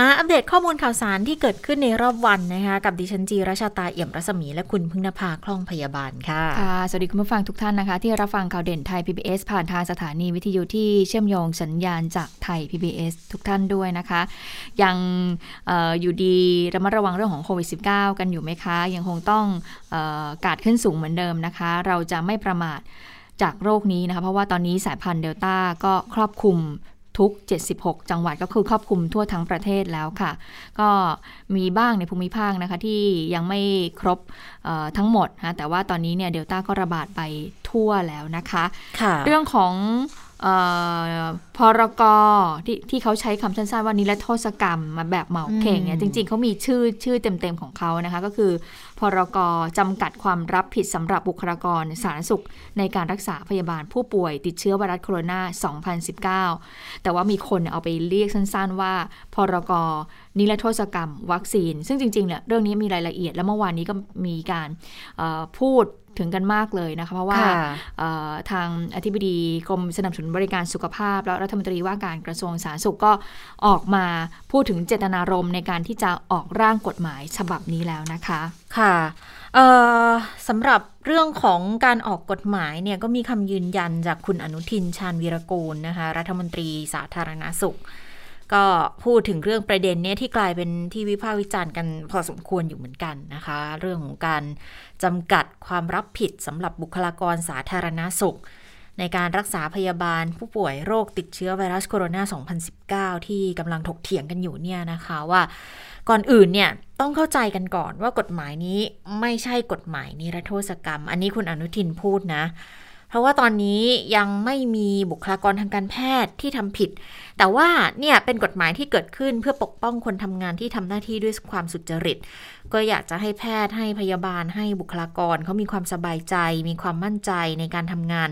มาอัปเดตข้อมูลข่าวสารที่เกิดขึ้นในรอบวันนะคะ กับดิฉันจีราชาตาเอี่ยมรัศมี และคุณพึ่งนภาคล่องพยาบาลค่ะค่ะ สวัสดีคุณผู้ฟังทุกท่านนะคะ ที่รับฟังข่าวเด่นไทย PBS ผ่านทางสถานีวิทยุที่เชื่อมโยงสัญญาณจากไทย PBS ทุกท่านด้วยนะคะ ยังอออยู่ดีระมัดระวังเรื่องของโควิด -19 กันอยู่ไหมคะ ยังคงต้องออกาดขึ้นสูงเหมือนเดิมนะคะ เราจะไม่ประมาทจากโรคนี้นะคะ เพราะว่าตอนนี้สายพันธุ์เดลต้าก็ครอบคลุม ทุก 76 จังหวัดก็คือครอบคลุมทั่วทั้งประเทศแล้วค่ะ ก็มีบ้างในภูมิภาคนะคะที่ยังไม่ครบเอ่อทั้งหมดนะแต่ว่าตอนนี้เนี่ยเดลต้าก็ระบาดไปทั่วแล้วนะคะค่ะเรื่องของเออ พรกที่ที่เขาใช้คำสั้นๆว่านิรโทษกรรมมาแบบเหมาเข่งเนี่ยจริงๆเขามีชื่อชื่อเต็มๆของเขานะคะก็คือ พรกจำกัดความรับผิดสำหรับบุคลากรสาธารณสุข ในการรักษาพยาบาลผู้ป่วยติดเชื้อไวรัสโคโรนา 2019 แต่ว่ามีคนเอาไปเรียกสั้นๆว่า พรกนิรโทษกรรม วัคซีน ซึ่งจริงๆเนี่ยเรื่องนี้มีรายละเอียดแล้วเมื่อวานนี้ก็มีการเอ่อพูด ถึงกันมากเลยนะคะ เพราะว่าค่ะเอ่อทางอธิบดีกรมสนับสนุนบริการสุขภาพ และรัฐมนตรีว่าการกระทรวงสาธารณสุขก็ออกมาพูดถึงเจตนารมณ์ในการที่จะออกร่างกฎหมายฉบับนี้แล้วนะคะ ค่ะเอ่อสำหรับเรื่องของการออกกฎหมายเนี่ยก็มีคำยืนยันจากคุณอนุทินชาญวีรกูลนะคะรัฐมนตรีสาธารณาสุข ก็พูดถึงเรื่องประเด็นเนี้ยที่กลายเป็นที่วิพากษ์วิจารณ์กันพอสมควรอยู่เหมือนกันนะคะ เรื่องของการจำกัดความรับผิดสำหรับบุคลากรสาธารณาสุข ในการรักษาพยาบาลผู้ป่วยโรคติดเชื้อไวรัสโคโรนา 2019 ที่กำลังถกเถียงกันอยู่เนี่ยนะคะว่าก่อนอื่นเนี่ยต้องเข้าใจกันก่อนว่ากฎหมายนี้ไม่ใช่กฎหมายนิรโทษกรรม อันนี้คุณอนุทินพูดนะ ราะว่าตอนนี้ยังไม่มีบุคลากรทางการแพทย์ที่ทำผิด แต่ว่าเนี่ยเป็นกฎหมายที่เกิดขึ้นเพื่อปกป้องคนทำงานที่ทำหน้าที่ด้วยความสุจริต ก็อยากจะให้แพทย์ให้พยาบาลให้บุคลากรเขามีความสบายใจ มีความมั่นใจในการทำงาน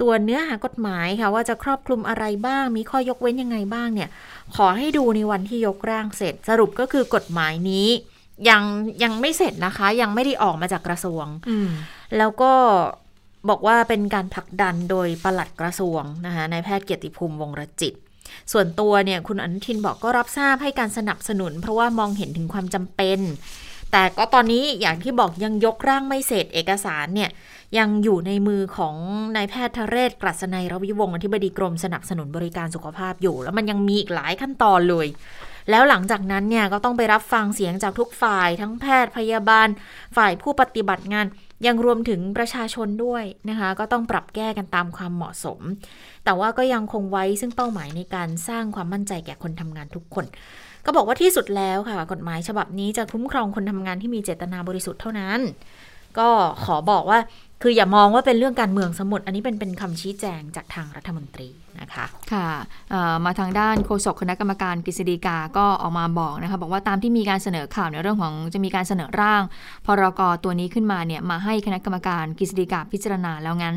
ส่วนเนื้อหากฎหมายค่ะว่าจะครอบคลุมอะไรบ้าง มีข้อยกเว้นยังไงบ้างเนี่ย ขอให้ดูในวันที่ยกร่างเสร็จ สรุปก็คือกฎหมายนี้ยังยังไม่เสร็จนะคะ ยังไม่ได้ออกมาจากกระทรวงอืมแล้วก็ บอกว่าเป็นการผลักดันโดยปลัดกระทรวงนะคะนายแพทย์เกียรติภูมิวงรจิต ส่วนตัวเนี่ยคุณอนุทินบอกก็รับทราบให้การสนับสนุน เพราะว่ามองเห็นถึงความจำเป็น แต่ก็ตอนนี้อย่างที่บอกยังยกร่างไม่เสร็จเอกสารเนี่ยยังอยู่ในมือของนายแพทย์ทเรศกรัศนัยรวิวงศ์อธิบดีกรมสนับสนุนบริการสุขภาพอยู่ แล้วมันยังมีอีกหลายขั้นตอนเลย แล้วหลังจากนั้นเนี่ยก็ต้องไปรับฟังเสียงจากทุกฝ่าย ทั้งแพทย์พยาบาล ฝ่ายผู้ปฏิบัติงาน ยังรวมถึงประชาชนด้วยนะคะ ก็ต้องปรับแก้กันตามความเหมาะสม แต่ว่าก็ยังคงไว้ซึ่งเป้าหมายในการสร้างความมั่นใจแก่คนทำงานทุกคน ก็บอกว่าที่สุดแล้วค่ะ กฎหมายฉบับนี้จะคุ้มครองคนทำงานที่มีเจตนาบริสุทธิ์เท่านั้น ก็ขอบอกว่า คืออย่ามองว่าเป็นเรื่องการเมืองสมุด อันนี้เป็นเป็นคำชี้แจงจากทางรัฐมนตรีนะคะค่ะมาทางด้านโฆษกคณะกรรมการกฤษฎีกาก็ออกมาบอกนะคะบอกว่าตามที่มีการเสนอข่าวในเรื่องของจะมีการเสนอร่าง พรกตัวนี้ขึ้นมาเนี่ยมาให้คณะกรรมการกฤษฎีกาพิจารณาแล้วงั้น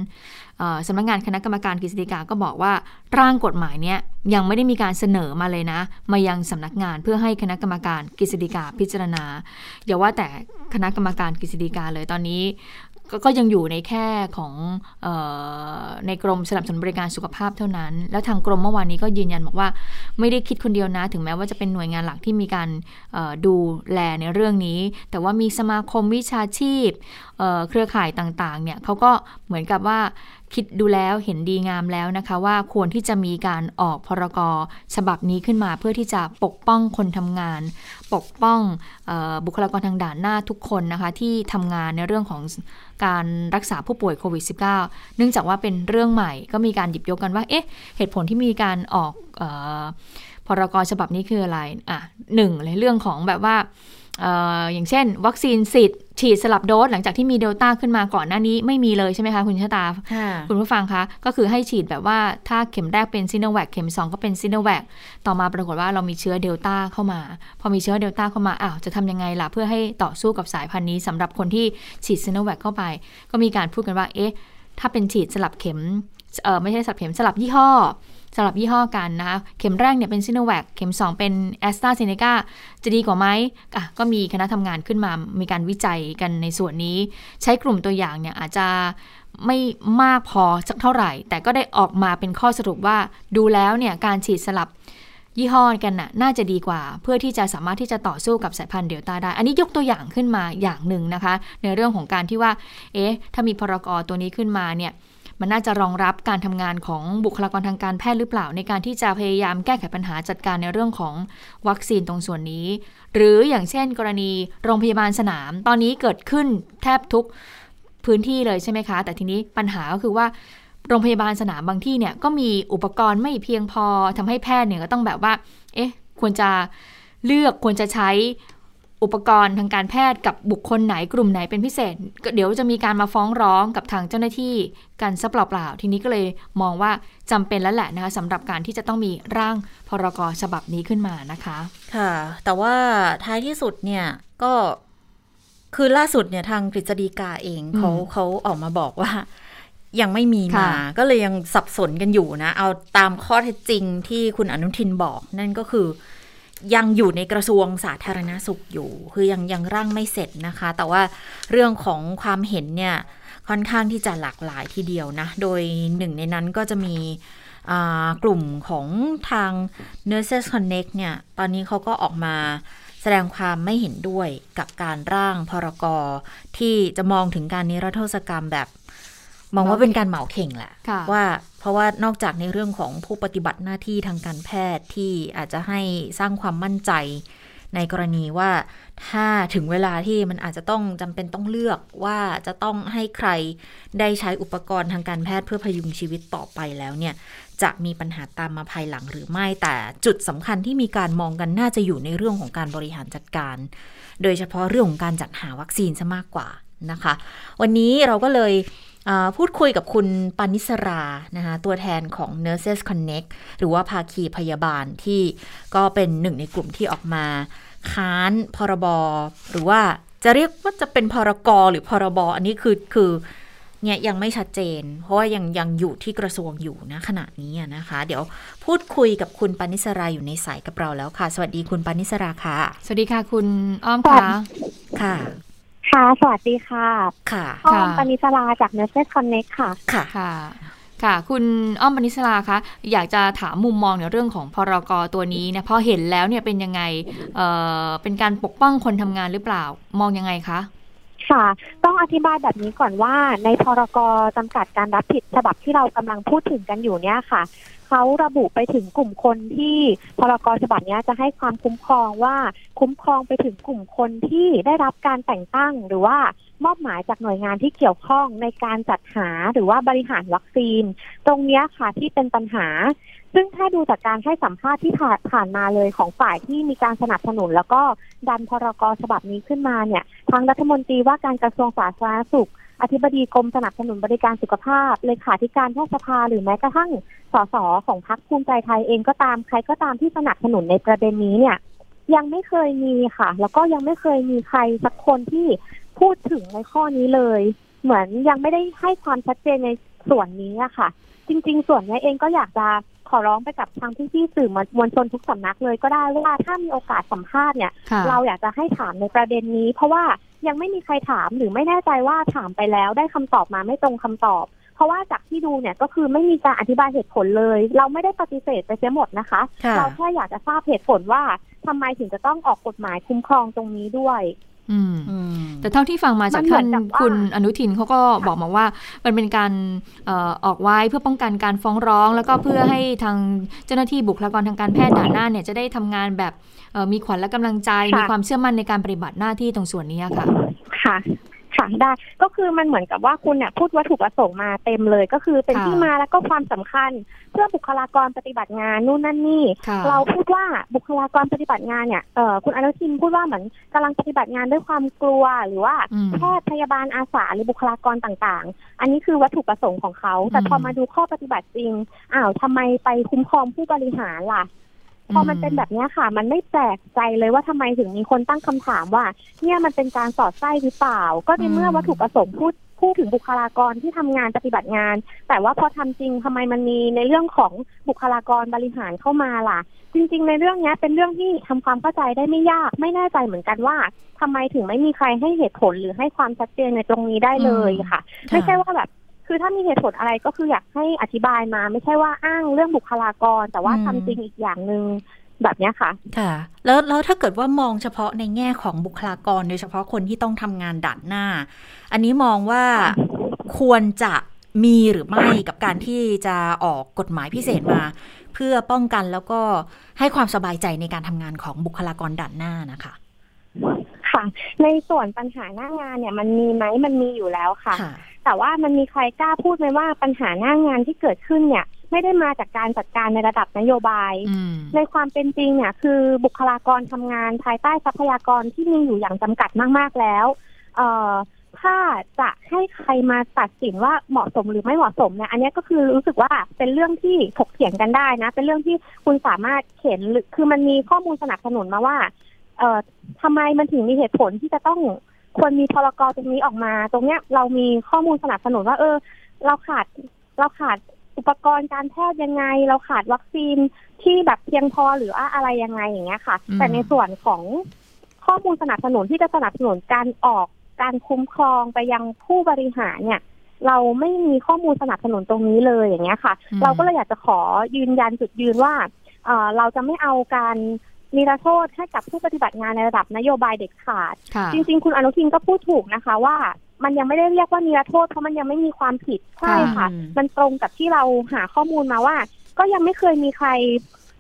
สำนักงานคณะกรรมการกฤษฎีกาก็บอกว่าร่างกฎหมายเนี่ยยังไม่ได้มีการเสนอมาเลยนะ มายังสำนักงานเพื่อให้คณะกรรมการกฤษฎีกาพิจารณาอย่าว่าแต่คณะกรรมการกฤษฎีกาเลยตอนนี้ ก็ก็ยังอยู่ในแค่ของออในกรมสนับสนุนบริการสุขภาพเท่านั้น แล้วทางกรมเมื่อวานนี้ก็ยืนยันบอกว่าไม่ได้คิดคนเดียวนะ ถึงแม้ว่าจะเป็นหน่วยงานหลักที่มีการดูแลในเรื่องนี้ แต่ว่ามีสมาคมวิชาชีพเเครือข่ายต่างๆเนี่ยเขาก็เหมือนกับว่าคิดดูแล้วเห็นดีงามแล้วนะคะ ว่าควรที่จะมีการออกพรกรฉบับนี้ขึ้นมาเพื่อที่จะปกป้องคนทำงาน ปกป้องออบุคลากรทางด่านหน้าทุกคนนะคะที่ทำงานในเรื่องของ การรักษาผู้ป่วยโควิด -19 เนื่องจากว่าเป็นเรื่องใหม่ก็มีการหยิบยกกันว่า เอ๊ะ เหตุผลที่มีการออกออพรกฉบับนี้คืออะไร อะหนึ่งเลยเรื่องของแบบว่า ออย่างเช่น วัคซีนสิทธิ์ฉีดสลับโดสหลังจากที่มีเดลต้าขึ้นมาก่อนหน้านี้ไม่มีเลยใช่ไหมคะคุณชะตา คุณผู้ฟังคะ ก็คือให้ฉีดแบบว่าถ้าเข็มแรกเป็นซิโนแวคเข็ม 2 ก็เป็นซิโนแวคต่อมาปรากฏว่าเรามีเชื้อเดลต้าเข้ามา พอมีเชื้อเดลต้าเข้ามาอ้าวจะทำยังไงล่ะ เพื่อให้ต่อสู้กับสายพันธุ์นี้สำหรับคนที่ฉีดซิโนแวคเข้าไป ก็มีการพูดกันว่าเอ๊ะถ้าเป็นฉีดสลับเข็มเออไม่ใช่สลับเข็มสลับยี่ห้อ สลับยี่ห้อกันนะคะเข็มแรกเนี่ยเป็นซิโนแวคเข็ม 2 เป็นแอสตราเซเนกาจะดีกว่าไหมอะก็มีคณะทำงานขึ้นมา มีการวิจัยกันในส่วนนี้ ใช้กลุ่มตัวอย่างเนี่ยอาจจะไม่มากพอสักเท่าไหร่ แต่ก็ได้ออกมาเป็นข้อสรุปว่าดูแล้วเนี่ยการฉีดสลับยี่ห้อกันน่ะน่าจะดีกว่า เพื่อที่จะสามารถที่จะต่อสู้กับสายพันธุ์เดลต้าได้ อันนี้ยกตัวอย่างขึ้นมาอย่างหนึ่งนะคะ ในเรื่องของการที่ว่า เอ๊ะ ถ้ามีพรกรตัวนี้ขึ้นมาเนี่ย มันน่าจะรองรับการทำงานของบุคลากรทางการแพทย์หรือเปล่า ในการที่จะพยายามแก้ไขปัญหาจัดการในเรื่องของวัคซีนตรงส่วนนี้ หรืออย่างเช่น กรณีโรงพยาบาลสนาม ตอนนี้เกิดขึ้นแทบทุกพื้นที่เลยใช่ไหมคะ แต่ทีนี้ปัญหาก็คือว่าโรงพยาบาลสนามบางที่เนี่ยก็มีอุปกรณ์ไม่เพียงพอทำให้แพทย์เนี่ยก็ต้องแบบว่า เอ๊ะ ควรจะเลือกควรจะใช้ อุปกรณ์ทางการแพทย์กับบุคคลไหนกลุ่มไหนเป็นพิเศษ เดี๋ยวจะมีการมาฟ้องร้องกับทางเจ้าหน้าที่กันซะเปล่าๆ ทีนี้ก็เลยมองว่าจำเป็นแล้วแหละนะคะสำหรับการที่จะต้องมีร่างพรกฉบับนี้ขึ้นมานะคะ ค่ะ แต่ว่าท้ายที่สุดเนี่ยก็คือล่าสุดเนี่ยทางกฤษฎีกาเองเขาเขาออกมาบอกว่ายังไม่มีมา ก็เลยยังสับสนกันอยู่นะ เอาตามข้อเท็จจริงที่คุณอนุทินบอกนั่นก็คือ ยังอยู่ในกระทรวงสาธารณาสุขอยู่ คือยังยังร่างไม่เสร็จนะคะ แต่ว่าเรื่องของความเห็นเนี่ยค่อนข้างที่จะหลากหลายทีเดียวนะ โดยหนึ่งในนั้นก็จะมีกลุ่มของทาง Nurses Connect เนี่ย ตอนนี้เขาก็ออกมาแสดงความไม่เห็นด้วยกับการร่างพรกรที่จะมองถึงการนิรโทษกรรมแบบ มองว่าเป็นการเหมาเข่งแหละว่าเพราะว่านอกจากในเรื่องของผู้ปฏิบัติหน้าที่ทางการแพทย์ที่อาจจะให้สร้างความมั่นใจในกรณีว่าถ้าถึงเวลาที่มันอาจจะต้องจำเป็นต้องเลือกว่าจะต้องให้ใครได้ใช้อุปกรณ์ทางการแพทย์เพื่อพยุงชีวิตต่อไปแล้วเนี่ย จะมีปัญหาตามมาภายหลังหรือไม่แต่จุดสำคัญที่มีการมองกันน่าจะอยู่ในเรื่องของการบริหารจัดการ โดยเฉพาะเรื่องของการจัดหาวัคซีนซะมากกว่านะคะ วันนี้เราก็เลย พูดคุยกับคุณปานิสรานะคะตัวแทนของ Nurses Connect หรือว่าภาคีพยาบาลที่ก็เป็นหนึ่งในกลุ่มที่ออกมา ค้านพรบหรือว่าจะเรียกว่าจะเป็นพรกหรือพรบอันนี้คือคือเนี่ยยังไม่ชัดเจน เพราะว่ายังยังอยู่ที่กระทรวงอยู่นะขณะนี้นะคะ เดี๋ยวพูดคุยกับคุณปานิสราอยู่ในสายกับเราแล้วค่ะ สวัสดีคุณปานิสราค่ะ สวัสดีค่ะ คุณอ้อมค่ะค่ะ ค่ะ สวัสดีค่ะค่ะอ้อมปณิสลาจากเนเซสคอนเน็กค่ะ ค่ะค่ะค่ะคุณอ้อมปณิสลาคะอยากจะถามมุมมองในเรื่องของพรกรตัวนี้นะพอเห็นแล้วเนี่ยเป็นยังไงเอ่อเป็นการปกป้องคนทำงานหรือเปล่า มองยังไงคะ ค่ะ ต้องอธิบายแบบนี้ก่อนว่าในพรกรจำกัดการรับผิดฉบับที่เรากำลังพูดถึงกันอยู่เนี่ยค่ะเขาระบุไปถึงกลุ่มคนที่พรกฉบับนี้จะให้ความคุ้มครองว่าคุ้มครองไปถึงกลุ่มคนที่ได้รับการแต่งตั้ง หรือว่ามอบหมายจากหน่วยงานที่เกี่ยวข้องในการจัดหาหรือว่าบริหารวัคซีน ตรงนี้ค่ะที่เป็นปัญหา ซึ่งถ้าดูจากการให้สัมภาษณ์ที่ผ่านมาเลยของฝ่ายที่มีการสนับสนุน แล้วก็ดันพรกฉบับนี้ขึ้นมาเนี่ยทางรัฐมนตรีว่าการกระทรวงสาธารณสุข อธิบดีกรมสนับสนุนบริการสุขภาพเลขาธิการแพทยสภาหรือแม้กระทั่งสสของพรรคภูมิใจไทยเองก็ตามใครก็ตามที่สนับสนุนในประเด็นนี้เนี่ย ยังไม่เคยมีค่ะ แล้วก็ยังไม่เคยมีใครสักคนที่พูดถึงในข้อนี้เลย เหมือนยังไม่ได้ให้ความชัดเจนในส่วนนี้อะค่ะ จริง ๆ ส่วนนี้เองก็อยากจะ อร้องไปกับทางพี่ๆสื่อมวลชนทุกสำนักเลยก็ได้ว่าถ้ามีโอกาสสัมภาษณ์เนี่ย เราอยากจะให้ถามในประเด็นนี้ เพราะว่ายังไม่มีใครถามหรือไม่แน่ใจว่าถามไปแล้วได้คำตอบมาไม่ตรงคำตอบ เพราะว่าจากที่ดูเนี่ยก็คือไม่มีการอธิบายเหตุผลเลย เราไม่ได้ปฏิเสธไปเสียหมดนะคะ เราแค่อยากจะทราบเหตุผลว่าทำไมถึงจะต้องออกกฎหมายคุ้มครองตรงนี้ด้วย แต่เท่าที่ฟังมาจากท่านคุณอนุทินเขาก็บอกมาว่า มันเป็นการออกไว้เพื่อป้องกันการฟ้องร้อง แล้วก็เพื่อให้ทางเจ้าหน้าที่บุคลากรทางการแพทย์ด่านหน้าเนี่ยจะได้ทำงานแบบมีขวัญและกำลังใจ มีความเชื่อมั่นในการปฏิบัติหน้าที่ตรงส่วนนี้ค่ะ ค่ะ ค่ะได้ก็คือมันเหมือนกับว่าคุณเนี่ยพูดวัตถุประสงค์มาเต็มเลย ก็คือเป็นค่ะที่มาแล้วก็ความสำคัญ เพื่อบุคลากรปฏิบัติงานนู่นนั่นนี่ค่ะเราพูดว่าบุคลากรปฏิบัติงานเนี่ยเอ่อคุณอนุทินพูดว่าเหมือนกำลังปฏิบัติงานด้วยความกลัวหรือว่าอืมแพทย์พยาบาลอาสาหรือบุคลากรต่างๆ อันนี้คือวัตถุประสงค์ของเขา แต่อืมพอมาดูข้อปฏิบัติจริงอ้าวทำไมไปคุ้มครองผู้บริหารล่ะ พอมันเป็นแบบเนี้ยค่ะ มันไม่แปลกใจเลยว่าทำไมถึงมีคนตั้งคำถามว่า เนี่ยมันเป็นการสอดไส้หรือเปล่า ก็ในเมื่ออืมวัตถุประสงค์พูดพูดถึงบุคลากรที่ทำงานปฏิบัติงาน แต่ว่าพอทำจริงทำไมมันมีในเรื่องของบุคลากรบริหารเข้ามาล่ะ จริง ๆ ในเรื่องเนี้ยเป็นเรื่องที่ทำความเข้าใจได้ไม่ยาก ไม่แน่ใจเหมือนกันว่าทำไมถึงไม่มีใครให้เหตุผลหรือให้ความชัดเจนในตรงนี้ได้เลยค่ะ ไม่ใช่ว่าแบบ คือถ้ามีเหตุผลอะไรก็คืออยากให้อธิบายมา ไม่ใช่ว่าอ้างเรื่องบุคลากร แต่ว่าอืมทำจริงอีกอย่างหนึ่งแบบเนี้ยค่ะ ค่ะ แล้วแล้วถ้าเกิดว่ามองเฉพาะในแง่ของบุคลากร โดยเฉพาะคนที่ต้องทำงานด่านหน้า อันนี้มองว่าควรจะมีหรือไม่กับการที่จะออกกฎหมายพิเศษมา เพื่อป้องกันแล้วก็ให้ความสบายใจในการทำงานของบุคลากรด่านหน้านะคะค่ะ ในส่วนปัญหาหน้างานเนี่ยมันมีไหมมันมีอยู่แล้วค่ะค่ะ แต่ว่ามันมีใครกล้าพูดไหมว่าปัญหาหน้างานที่เกิดขึ้นเนี่ยไม่ได้มาจากการจัดการในระดับนโยบายอืมในความเป็นจริงเนี่ยคือบุคลากรทำงานภายใต้ทรัพยากรที่มีอยู่อย่างจำกัดมาก ๆแล้วเอ่อถ้าจะให้ใครมาตัดสินว่าเหมาะสมหรือไม่เหมาะสมเนี่ยอันเนี้ยก็คือรู้สึกว่าเป็นเรื่องที่ถกเถียงกันได้นะ เป็นเรื่องที่คุณสามารถเขียนหรือคือมันมีข้อมูลสนับสนุนมาว่า เอ่อทำไมมันถึงมีเหตุผลที่จะต้องควรมีพรกตรงนี้ออกมา ตรงเนี้ยเรามีข้อมูลสนับสนุนว่า เออ เราขาดเราขาดอุปกรณ์การแพทย์ยังไง เราขาดวัคซีนที่แบบเพียงพอหรือว่าอะไรยังไงอย่างเงี้ยค่ะอืมแต่ในส่วนของข้อมูลสนับสนุนที่จะสนับสนุนการออกการคุ้มครองไปยังผู้บริหารเนี่ย เราไม่มีข้อมูลสนับสนุนตรงนี้เลยอย่างเงี้ยค่ะอืมเราก็เลยอยากจะขอยืนยันจุดยืนว่าเอ่อเราจะไม่เอาการ นิรโทษให้กับผู้ปฏิบัติงานในระดับนโยบายเด็ดขาดค่ะจริง ๆ คุณอนุทินก็พูดถูกนะคะว่ามันยังไม่ได้เรียกว่านิรโทษเพราะมันยังไม่มีความผิดใช่ค่ะอืมมันตรงกับที่เราหาข้อมูลมาว่า ก็ยังไม่เคยมีใคร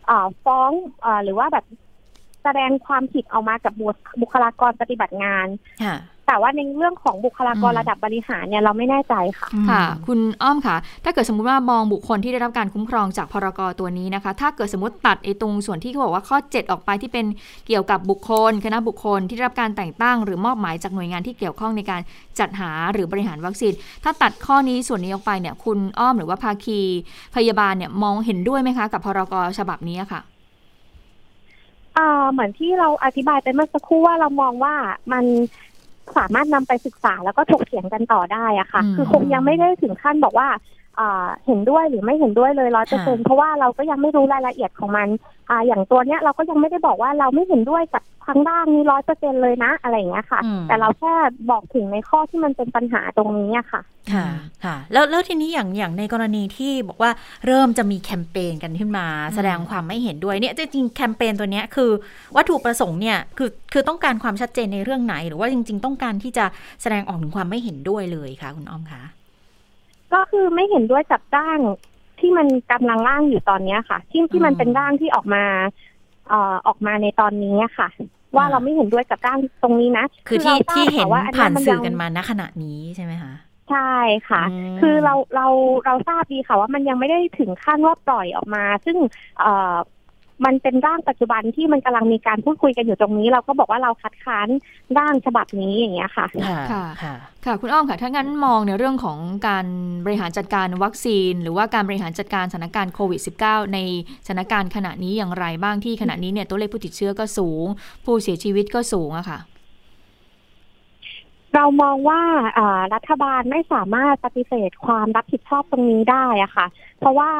เอ่อฟ้องเออหรือว่าแบบ แสดงความผิดออกมากับบุคบุคลากรปฏิบัติงานค่ะแต่ว่าในเรื่องของบุคลากรอืมระดับบริหารเนี่ยเราไม่แน่ใจค่ะ ค่ะ คุณอ้อมค่ะ ถ้าเกิดสมมุติว่ามองบุคคลที่ได้รับการคุ้มครองจากพรกตัวนี้นะคะ ถ้าเกิดสมมติตัดไอ้ตรงส่วนที่เขาบอกว่าข้อ 7 ออกไปที่เป็นเกี่ยวกับบุคคล คณะบุคคลที่ได้รับการแต่งตั้ง หรือมอบหมายจากหน่วยงานที่เกี่ยวข้องในการจัดหาหรือบริหารวัคซีน ถ้าตัดข้อนี้ส่วนนี้ออกไปเนี่ย คุณอ้อมหรือว่าภาคีพยาบาลเนี่ยมองเห็นด้วยไหมคะ กับพรกฉบับนี้ค่ะเอ่อเหมือนที่เราอธิบายไปเมื่อสักครู่ว่าเรามองว่ามันสามารถนำไปศึกษาแล้วก็ถกเถียงกันต่อได้อะค่ะอืมคือคงยังไม่ได้ถึงขั้นบอกว่าเอ่อเห็นด้วยหรือไม่เห็นด้วยเลยร้อยเปอร์เซ็นเพราะว่าเราก็ยังไม่รู้รายละเอียดของมันอ่าอย่างตัวเนี้ยเราก็ยังไม่ได้บอกว่าเราไม่เห็นด้วยกับ ทางด้านนี้ร้อยเปอร์เซ็นเลยนะ อะไรอย่างเงี้ยค่ะอืมแต่เราแค่บอกถึงในข้อที่มันเป็นปัญหาตรงนี้อะค่ะ ค่ะค่ะ แล้วแล้วทีนี้อย่างอย่างในกรณีที่บอกว่าเริ่มจะมีแคมเปญกันขึ้นมา แสดงความไม่เห็นด้วยเนี่ยจริงๆแคมเปญตัวเนี้ยคือ วัตถุประสงค์เนี่ยคือคือต้องการความชัดเจนในเรื่องไหน หรือว่าจริง ๆ ต้องการที่จะแสดงออกถึงความไม่เห็นด้วยเลยค่ะ คุณอ้อมคะก็คือไม่เห็นด้วยกับร่างที่มันกำลังร่างอยู่ตอนเนี้ยค่ะ ที่ที่มันเป็นร่างที่ออกมาเอ่อออกมาในตอนนี้อะค่ะว่าอ่าเราไม่เห็นด้วยกับร่างตรงนี้นะ คือที่ราทราบที่เห็นค่ะว่าอัผ่านยสื่อยังกันมาณขณะนี้ใช่ไหมคะใช่ค่ะอืมคือเราเราเราทราบดีค่ะว่ามันยังไม่ได้ถึงขั้นว่าปล่อยออกมา ซึ่งเอ่อ มันเป็นร่างปัจจุบันที่มันกำลังมีการพูดคุยกันอยู่ตรงนี้ เราก็บอกว่าเราคัดค้านร่างฉบับนี้อย่างเงี้ยค่ะค่ะ ค่ะค่ะค่ะคุณอ้อมค่ะ ถ้างั้นมองในเรื่องของการบริหารจัดการวัคซีน หรือว่าการบริหารจัดการสถานการณ์โควิด -19 ในสถานการณ์ขณะนี้อย่างไรบ้างที่ขณะนี้เนี่ยตัวเลขผู้ติดเชื้อก็สูง ผู้เสียชีวิตก็สูงอะค่ะ เรามองว่าเอ่อรัฐบาลไม่สามารถปฏิเสธความรับผิดชอบตรงนี้ได้อะค่ะ เพราะว่า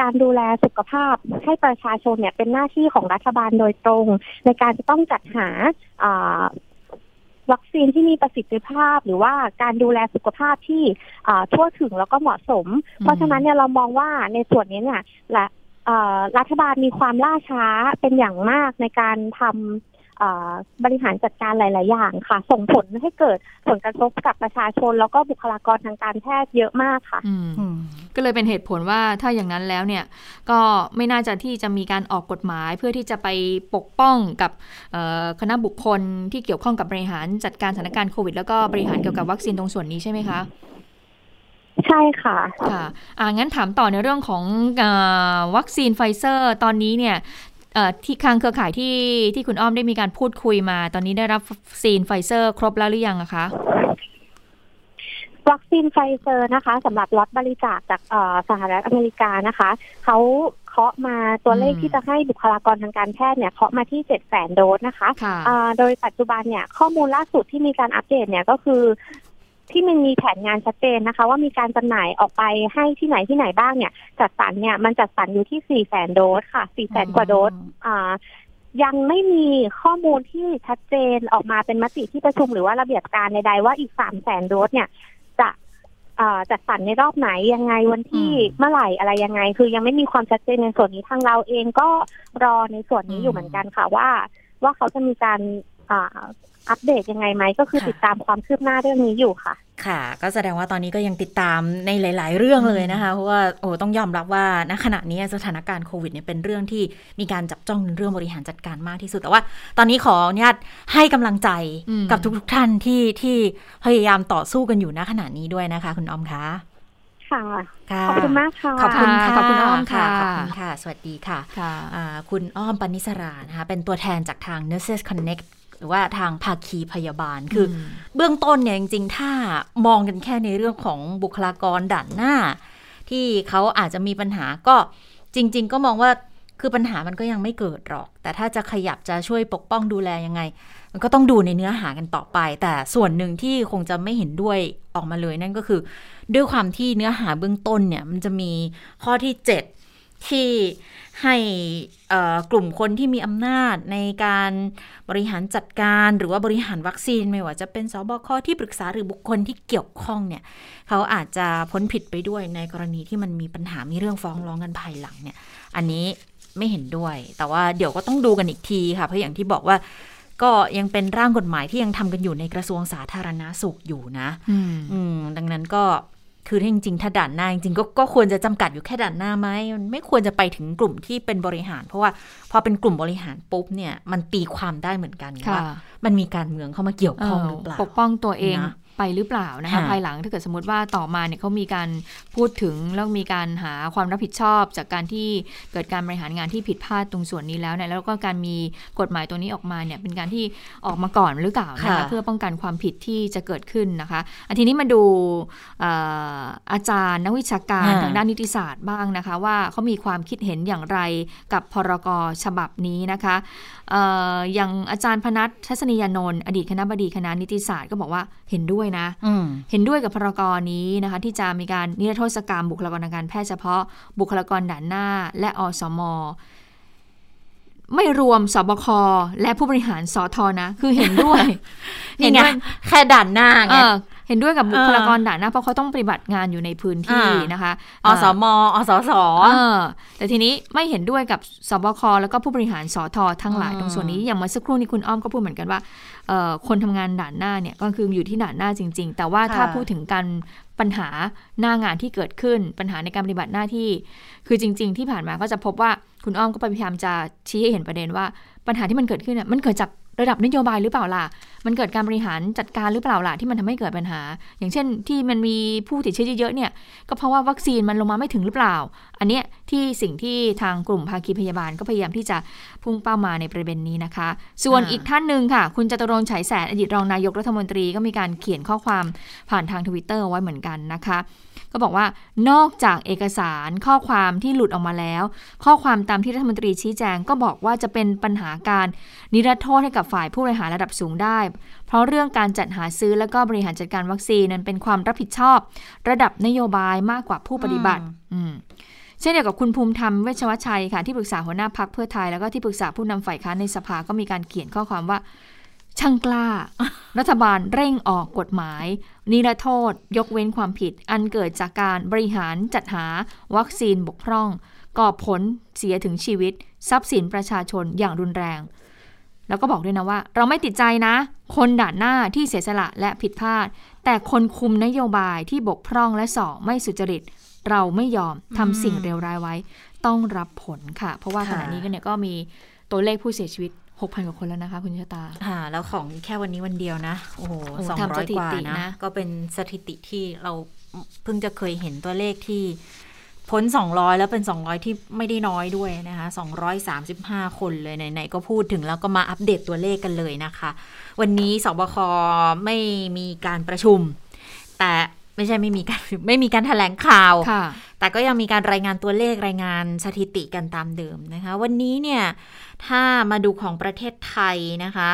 การดูแลสุขภาพให้ประชาชนเนี่ยเป็นหน้าที่ของรัฐบาลโดยตรง ในการจะต้องจัดหาอ่าวัคซีนที่มีประสิทธิภาพหรือว่าการดูแลสุขภาพที่อ่าทั่วถึงแล้วก็เหมาะสม เพราะฉะนั้นเนี่ยเรามองว่าในส่วนนี้เนี่ยและเอ่อรัฐบาลมีความล่าช้าเป็นอย่างมากในการทำ บริหารจัดการหลาย ๆ อย่างค่ะ ส่งผลให้เกิดผลกระทบกับประชาชน แล้วก็บุคลากรทางการแพทย์เยอะมากค่ะก็เลยเป็นเหตุผลว่าถ้าอย่างนั้นแล้วเนี่ย ก็ไม่น่าจะที่จะมีการออกกฎหมายเพื่อที่จะไปปกป้องกับคณะบุคคลที่เกี่ยวข้องกับบริหารจัดการสถานการณ์โควิด แล้วก็บริหารเกี่ยวกับวัคซีนตรงส่วนนี้ใช่ไหมคะใช่ค่ะ ค่ะ อ่างั้นถามต่อในเรื่องของอวัคซีนไฟเซอร์ ตอนนี้เนี่ย ที่ทางเครือข่ายที่ที่คุณอ้อมได้มีการพูดคุยมา ตอนนี้ได้รับวัคซีนไฟเซอร์ ครบแล้วหรือยังอะคะวัคซีนไฟเซอร์นะคะสำหรับล็อตบริจาคจากสหรัฐอเมริกานะคะ เขาเคาะมาตัวเลขที่จะให้บุคลากรทางการแพทย์เนี่ยเคาะมาที่เจ็ดแสนโดสนะคะะโดยปัจจุบันเนี่ยข้อมูลล่าสุดที่มีการอัปเดตเนี่ยก็คือ ที่มันมีแผนงานชัดเจนนะคะ ว่ามีการจำหน่ายออกไปให้ที่ไหนที่ไหนบ้างเนี่ย จัดสรรเนี่ยมันจัดสรรอยู่ที่สี่แสนโดสค่ะสี่แสนกว่าโดสอ่ายังไม่มีข้อมูลที่ชัดเจนออกมาเป็นมติที่ประชุมหรือว่าระเบียบการใดๆว่าอีกสามแสนโดสเนี่ย จะจัดสรรในรอบไหนยังไงวันที่เมื่อไหร่อะไรยังไง คือยังไม่มีความชัดเจนในส่วนนี้ทางเราเองก็รอในส่วนนี้อยู่เหมือนกันค่ะว่า ว่าเขาจะมีการ อัปเดตยังไงไหมก็คือติดตามความคืบหน้าเรื่องนี้อยู่ค่ะ ค่ะ ก็แสดงว่าตอนนี้ก็ยังติดตามในหลาย ๆ เรื่องเลยนะคะ เพราะว่าโอ้ต้องยอมรับว่าณขณะนี้สถานการณ์โควิดเนี่ยเป็นเรื่องที่มีการจับจ้องเรื่องบริหารจัดการมากที่สุด แต่ว่าตอนนี้ขออนุญาตให้กำลังใจกับทุก ๆ ท่านที่ที่พยายามต่อสู้กันอยู่ณขณะนี้ด้วยนะคะ คุณออมคะค่ะ ขอบคุณมากค่ะ ขอบคุณค่ะ ขอบคุณอ้อมค่ะ ขอบคุณค่ะ สวัสดีค่ะ คุณอ้อมปณิสรานะคะ เป็นตัวแทนจากทาง Nurses Connect หรือว่าทางภาคีพยาบาลคือ เบื้องต้นเนี่ยจริงๆ ถ้ามองกันแค่ในเรื่องของบุคลากรด่านหน้า ที่เขาอาจจะมีปัญหาก็จริง ๆ ก็มองว่าคือปัญหามันก็ยังไม่เกิดหรอก แต่ถ้าจะขยับจะช่วยปกป้องดูแลยังไง มันก็ต้องดูในเนื้อหากันต่อไป แต่ส่วนหนึ่งที่คงจะไม่เห็นด้วยออกมาเลยนั่นก็คือ ด้วยความที่เนื้อหาเบื้องต้นเนี่ยมันจะมีข้อที่ 7 ที่ ให้กลุ่มคนที่มีอำนาจในการบริหารจัดการหรือว่าบริหารวัคซีน ไม่ว่าจะเป็นสบคที่ปรึกษาหรือบุคคลที่เกี่ยวข้องเนี่ยเขาอาจจะพ้นผิดไปด้วยในกรณีที่มันมีปัญหามีเรื่องฟ้องร้องกันภายหลังเนี่ย อันนี้ไม่เห็นด้วย แต่ว่าเดี๋ยวก็ต้องดูกันอีกทีค่ะ เพราะอย่างที่บอกว่าก็ยังเป็นร่างกฎหมายที่ยังทำกันอยู่ในกระทรวงสาธารณาสุขอยู่นะอืมดังนั้นก็ คือจริงๆถ้าด่านหน้าจริงๆกก็ควรจะจำกัดอยู่แค่ด่านหน้าไหมมันไม่ควรจะไปถึงกลุ่มที่เป็นบริหาร เพราะว่าพอเป็นกลุ่มบริหารปุ๊บเนี่ยมันตีความได้เหมือนกันว่ามันมีการเมืองเข้ามาเกี่ยวข้องหรือเปล่าปกป้องตัวเอง ไปหรือเปล่านะคะภายหลังถ้าเกิดสมมติว่าต่อมาเนี่ยเขามีการพูดถึงแล้วมีการหาความรับผิดชอบ จากการที่เกิดการบริหารงานที่ผิดพลาดตรงส่วนนี้แล้วเนี่ยแล้วก็การมีกฎหมายตัวนี้ออกมาเนี่ยเป็นการที่ออกมาก่อนหรือเปล่านะคะเพื่อป้องกันความผิดที่จะเกิดขึ้นนะคะอันทีนี้มาดูอาจารย์นักวิชาการทางด้านนิติศาสตร์บ้างนะคะ ว่าเขามีความคิดเห็นอย่างไรกับพรกฉบับนี้นะคะอย่างอาจารย์พนัททัศนียานนท์อดีตคณะบดีคณะนิติศาสตร์ก็บอกว่าเห็นด้วยนะ เห็นด้วยกับพรกรนี้นะคะที่จะมีการนิรโทษกรรมบุคลากรทางการแพทย์เฉพาะ บุคลากรด่านหน้า และอสมไม่รวมสบคและผู้บริหารสอทอนะ คือเห็นด้วย เห็นด้วยแค่ด่านหน้าไง เห็นด้วยกับบุคลากรด่านหน้าเพราะเขาต้องปฏิบัติงานอยู่ในพื้นที่นะคะอสมอสสแต่ทีนี้ไม่เห็นด้วยกับสบคแล้วก็ผู้บริหารสอทอทั้งหลายตรงส่วนนี้อย่างเมื่อสักครู่นี้คุณอ้อมก็พูดเหมือนกันว่าคนทำงานด่านหน้าเนี่ยก็คืออยู่ที่ด่านหน้าจริง ๆ แต่ว่าถ้าพูดถึงการปัญหาหน้างานที่เกิดขึ้นปัญหาในการปฏิบัติหน้าที่ คือจริง ๆ ที่ผ่านมาก็จะพบว่าคุณอ้อมก็พยายามจะชี้ให้เห็นประเด็นว่าปัญหาที่มันเกิดขึ้นเนี่ยมันเกิดจาก ระดับนโยบายหรือเปล่าล่ะ มันเกิดการบริหารจัดการหรือเปล่าล่ะที่มันทำให้เกิดปัญหา อย่างเช่นที่มันมีผู้ติดเชื้อเยอะๆเนี่ยก็เพราะว่าวัคซีนมันลงมาไม่ถึงหรือเปล่า อันเนี้ยที่สิ่งที่ทางกลุ่มภาคีพยาบาลก็พยายามที่จะพุ่งเป้ามาในประเด็นนี้นะคะ ส่วนอีกท่านหนึ่งค่ะ คุณจตุรงฉายแสนอดีตรองนายกรัฐมนตรีก็มีการเขียนข้อความผ่านทางทวิตเตอร์ไว้เหมือนกันนะคะ ก็บอกว่านอกจากเอกสารข้อความที่หลุดออกมาแล้ว ข้อความตามที่รัฐมนตรีชี้แจงก็บอกว่าจะเป็นปัญหาการนิรโทษให้กับฝ่ายผู้บริหารระดับสูงได้ เพราะเรื่องการจัดหาซื้อและก็บริหารจัดการวัคซีนนั้นเป็นความรับผิดชอบ ระดับนโยบายมากกว่าผู้ปฏิบัติเช่นเดียวกับคุณภูมิธรรมเวชวชัยค่ะที่ปรึกษาหัวหน้าพักเพื่อไทยแล้วก็ที่ปรึกษาผู้นำฝ่ายค้านในสภาก็มีการเขียนข้อความว่า ช่างกล้า รัฐบาลเร่งออกกฎหมาย นิรโทษ ยกเว้นความผิด อันเกิดจากการบริหารจัดหาวัคซีนบกพร่อง ก่อผลเสียถึงชีวิต ทรัพย์สินประชาชนอย่างรุนแรง แล้วก็บอกด้วยนะว่า เราไม่ติดใจนะ คนด่านหน้าที่เสียสละและผิดพลาด แต่คนคุมนโยบายที่บกพร่องและสอไม่สุจริต เราไม่ยอมทำสิ่งเลวร้ายไว้ ต้องรับผลค่ะ เพราะว่าขณะนี้ก็เนี่ยก็มีตัวเลขผู้เสียชีวิต 6,000กว่าคนแล้วนะคะ คุณชะตาค่ะ แล้วของแค่วันนี้วันเดียวนะ โอ้โหโอ้สองทำร้สอยถิกว่าตินะนะ ก็เป็นสถิติที่เราเพิ่งจะเคยเห็นตัวเลขที่พ้น 200 แล้วเป็น 200 ที่ไม่ได้น้อยด้วยนะคะ 235 คนเลยไหนๆก็พูดถึงแล้วก็มาอัปเดตตัวเลขกันเลยนะคะ วันนี้สบคไม่มีการประชุม แต่ไม่ใช่ไม่มีการไม่มีการแถลงข่าวค่ะแต่ก็ยังมีการรายงานตัวเลขรายงานสถิติกันตามเดิมนะคะ วันนี้เนี่ย ถ้ามาดูของประเทศไทยนะคะ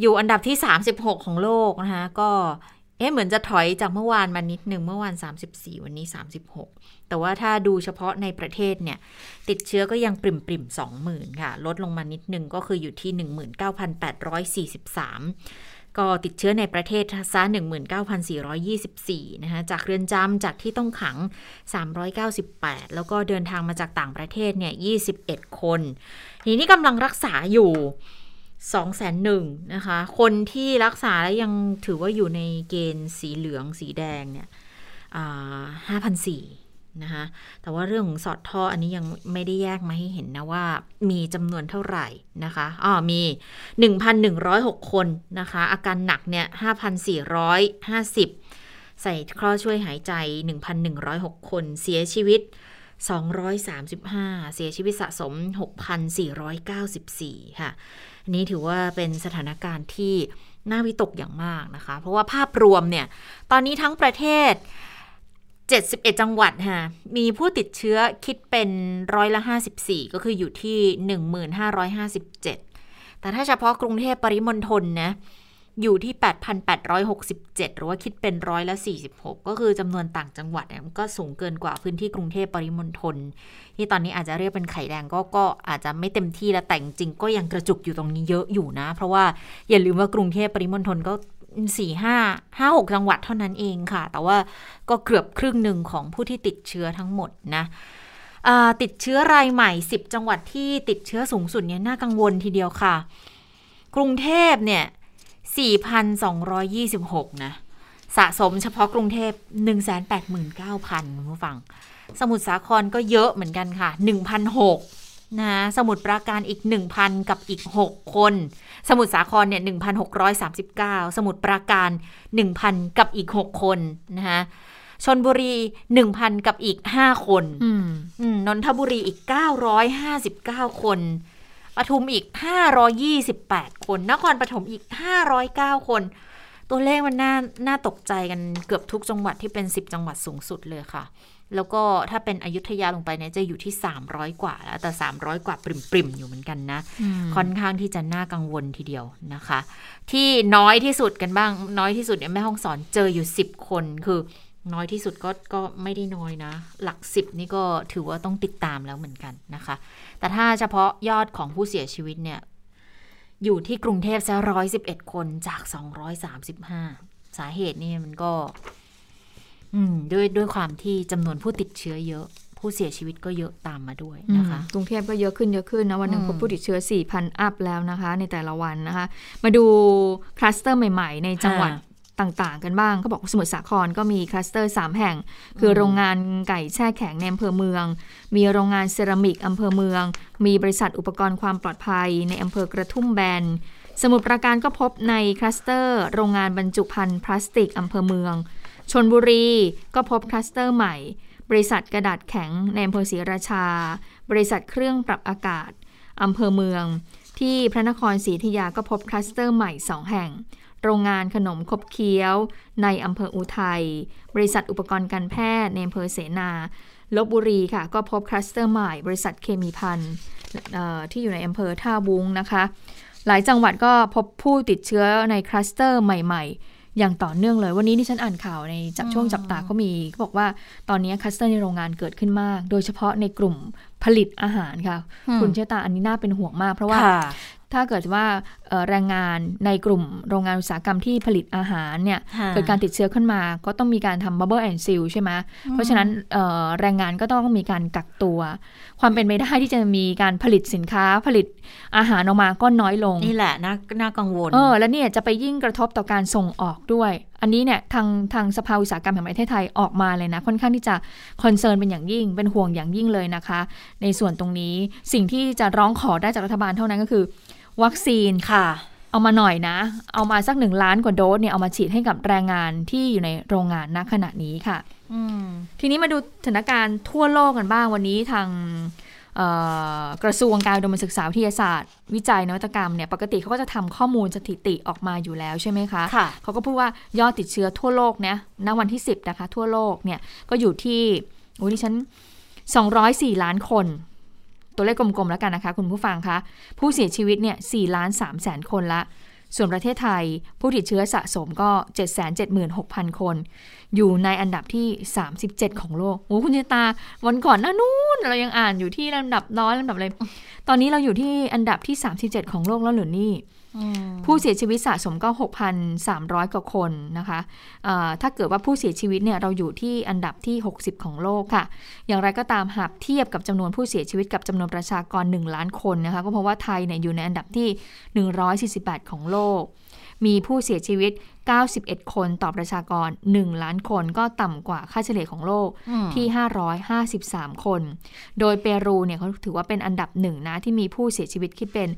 อยู่อันดับที่ 36 ของโลกนะคะก็เอ๊ะเหมือนจะถอยจากเมื่อวานมานิดหนึ่งเมื่อวาน 34 วันนี้ 36 แต่ว่าถ้าดูเฉพาะในประเทศเนี่ย ติดเชื้อก็ยังปริมปริม20,000 ค่ะ ลดลงมานิดหนึ่งก็คืออยู่ที่ 19,843 ก็ติดเชื้อในประเทศซะ19,424 นะคะจากเรือนจำจากที่ต้องขัง 398 แล้วก็เดินทางมาจากต่างประเทศเนี่ย 21 คน ทีนี้กำลังรักษาอยู่2 0 0 0 0 0นะคะ คนที่รักษาแล้วยังถือว่าอยู่ในเกณฑ์สีเหลืองสีแดงเนี่ยห้าพันสี่ นะคะแต่ว่าเรื่องของสอดท่ออันนี้ยังไม่ได้แยกมาให้เห็นนะว่า มีจำนวนเท่าไหร่นะคะอ๋อมี 1,106 คนนะคะ อาการหนักเนี่ย5,450 ใส่เคราะห์ช่วยหายใจ 1,106 คนเสียชีวิต 235 เสียชีวิตสะสม 6,494 ค่ะอันนี้ถือว่าเป็นสถานการณ์ที่น่าวิตกอย่างมากนะคะ เพราะว่าภาพรวมเนี่ย ตอนนี้ทั้งประเทศ 71 จังหวัดค่ะมีผู้ติดเชื้อคิดเป็นร้อยละ 54 ก็คืออยู่ที่ 1,557 แต่ถ้าเฉพาะกรุงเทพปริมณฑลนะอยู่ที่ 8,867 หรือว่าคิดเป็นร้อยละ 46 ก็คือจำนวนต่างจังหวัดเนี่ยมันก็สูงเกินกว่าพื้นที่กรุงเทพปริมณฑลที่ตอนนี้อาจจะเรียกเป็นไข่แดงก็ก็อาจจะไม่เต็มที่แล้วแต่จริงก็ยังกระจุกอยู่ตรงนี้เยอะอยู่นะ เพราะว่าอย่าลืมว่ากรุงเทพปริมณฑลก็ สี่ห้าห้าหกจังหวัดเท่านั้นเองค่ะ แต่ว่าก็เกือบครึ่งหนึ่งของผู้ที่ติดเชื้อทั้งหมดนะติดเชื้อรายใหม่ 10 จังหวัดที่ติดเชื้อสูงสุดเนี่ยน่ากังวลทีเดียวค่ะ กรุงเทพเนี่ย4,226 นะ สะสมเฉพาะกรุงเทพ189,000คุณผู้ฟัง สมุทรสาครก็เยอะเหมือนกันค่ะ 1,006 นะสมุทรปราการอีก 1,000 กับอีก 6 คน สมุทรสาครเนี่ย1,639 สมุทรปราการ 1,000 กับอีก 6 คนนะคะชนบุรี 1,000 กับอีก 5 คนนนทบุรีอีก 959 คนปทุมอีก 528 คน นครปฐมอีก 509 คน ตัวเลขมันน่าน่าตกใจกันเกือบทุกจังหวัดที่เป็น 10 จังหวัดสูงสุดเลยค่ะ แล้วก็ถ้าเป็นอยุธยาลงไปเนี่ยจะอยู่ที่ 300 กว่าแล้วแต่ 300 กว่าปริมๆอยู่เหมือนกันนะ ค่อนข้างที่จะน่ากังวลทีเดียวนะคะ ที่น้อยที่สุดกันบ้าง น้อยที่สุดเนี่ยแม่ห้องสอนเจออยู่ 10 คนคือน้อยที่สุดก็ก็ไม่ได้น้อยนะ หลักสิบนี่ก็ถือว่าต้องติดตามแล้วเหมือนกันนะคะ แต่ถ้าเฉพาะยอดของผู้เสียชีวิตเนี่ย อยู่ที่กรุงเทพซะร้อยสิบเอ็ดคนจากสองร้อยสามสิบห้าสาเหตุนี่มันก็อืม ด้วยด้วยความที่จำนวนผู้ติดเชื้อเยอะผู้เสียชีวิตก็เยอะตามมาด้วยนะคะ กรุงเทพก็เยอะขึ้นเยอะขึ้นนะวันหนึ่งพบผู้ติดเชื้อ 4,000 up แล้วนะคะ ในแต่ละวันนะคะ มาดูคลัสเตอร์ใหม่ๆ ในจังหวัดต่างๆ กันบ้างเขาบอกสมุทรสาครก็มีคลัสเตอร์ 3 แห่ง คือโรงงานไก่แช่แข็งในอำเภอเมือง มีโรงงานเซรามิกอำเภอเมือง มีบริษัทอุปกรณ์ความปลอดภัย ในอำเภอกระทุ่มแบนสมุทรปราการก็พบในคลัสเตอร์ โรงงานบรรจุภัณฑ์พลาสติกอำเภอเมือง ชลบุรีก็พบคลัสเตอร์ใหม่ บริษัทกระดาษแข็งในอำเภอศรีราชา บริษัทเครื่องปรับอากาศอำเภอเมือง ที่พระนครศรีอยุธยาก็พบคลัสเตอร์ใหม่ 2 แห่ง โรงงานขนมคบเคี้ยว ในอำเภออุทัย บริษัทอุปกรณ์การแพทย์ในอำเภอเสนา ลพบุรีค่ะ ก็พบคลัสเตอร์ใหม่ บริษัทเคมีภัณฑ์ที่อยู่ในอำเภอท่าวุ้งนะคะ หลายจังหวัดก็พบผู้ติดเชื้อในคลัสเตอร์ใหม่ ๆ อย่างต่อเนื่องเลย วันนี้ที่ฉันอ่านข่าวในจับช่วงจับตาก็มีเขาบอกว่าตอนนี้คลัสเตอร์ในโรงงานเกิดขึ้นมาก โดยเฉพาะในกลุ่มผลิตอาหารค่ะ คุณเชตาอันนี้น่าเป็นห่วงมาก เพราะว่าถ้าเกิดว่าแรงงานในกลุ่มโรงงานอุตสาหกรรมที่ผลิตอาหารเนี่ยเกิดการติดเชื้อขึ้นมา ก็ต้องมีการทำ bubble and seal ใช่ไหมเพราะฉะนั้นแรงงานก็ต้องมีการกักตัว ความเป็นไปได้ที่จะมีการผลิตสินค้าผลิตอาหารออกมาก็น้อยลง นี่แหละน่าน่ากังวลเออแล้วเนี่ยจะไปยิ่งกระทบต่อการส่งออกด้วย อันนี้เนี่ยทางทางสภาอุตสาหกรรมแห่งประเทศไทยออกมาเลยนะ ค่อนข้างที่จะคอนเซิร์นเป็นอย่างยิ่ง เป็นห่วงอย่างยิ่งเลยนะคะ ในส่วนตรงนี้สิ่งที่จะร้องขอได้จากรัฐบาลเท่านั้นก็คือ วัคซีนค่ะเอามาหน่อยนะ เอามาสักหนึ่งล้านกว่าโดสเนี่ยเอามาฉีดให้กับแรงงานที่อยู่ในโรงงานณขณะนี้ค่ะทีนี้มาดูสถานการณ์ทั่วโลกกันบ้างวันนี้ทาง กระทรวงการอุดมศึกษาวิทยาศาสตร์ วิจัยนวัตกรรมเนี่ยปกติเขาก็จะทำข้อมูลสถิติออกมาอยู่แล้วใช่ไหมคะคะเขาก็พูดว่ายอดติดเชื้อทั่วโลกเนี่ยณวันที่ 10 นะคะ ทั่วโลกเนี่ยก็อยู่ที่โอ้ยดิฉัน 204 ล้านคน ตัวเลขกลมๆแล้วกันนะคะ คุณผู้ฟังคะผู้เสียชีวิตเนี่ย4ล้าน3แสนคนละ ส่วนประเทศไทยผู้ติดเชื้อสะสมก็ 776,000 คน อยู่ในอันดับที่ 37 ของโลกโอ้คุณเจตา วันก่อนน้านู้นเรายังอ่านอยู่ที่ลำดับน้อยลำดับเลยตอนนี้เราอยู่ที่อันดับที่ 37 ของโลกแล้วหรือนี่ ผู้เสียชีวิตสะสมก็ 6,300 กว่าคนนะคะะถ้าเกิดว่าผู้เสียชีวิตเนี่ยเราอยู่ที่อันดับที่ 60 ของโลกค่ะ อย่างไรก็ตามหากเทียบกับจำนวนผู้เสียชีวิตกับจำนวนประชากร 1 ล้านคนนะคะ ก็เพราะว่าไทยเนี่ยอยู่ในอันดับที่ 148 ของโลก มีผู้เสียชีวิต 91 คนต่อประชากร 1 ล้านคนก็ต่ำกว่าค่าเฉลี่ยของโลกที่ 553 คน โดยเปรูเนี่ยเขาถือว่าเป็นอันดับหนึ่งนะ ที่มีผู้เสียชีวิตคิดเป็น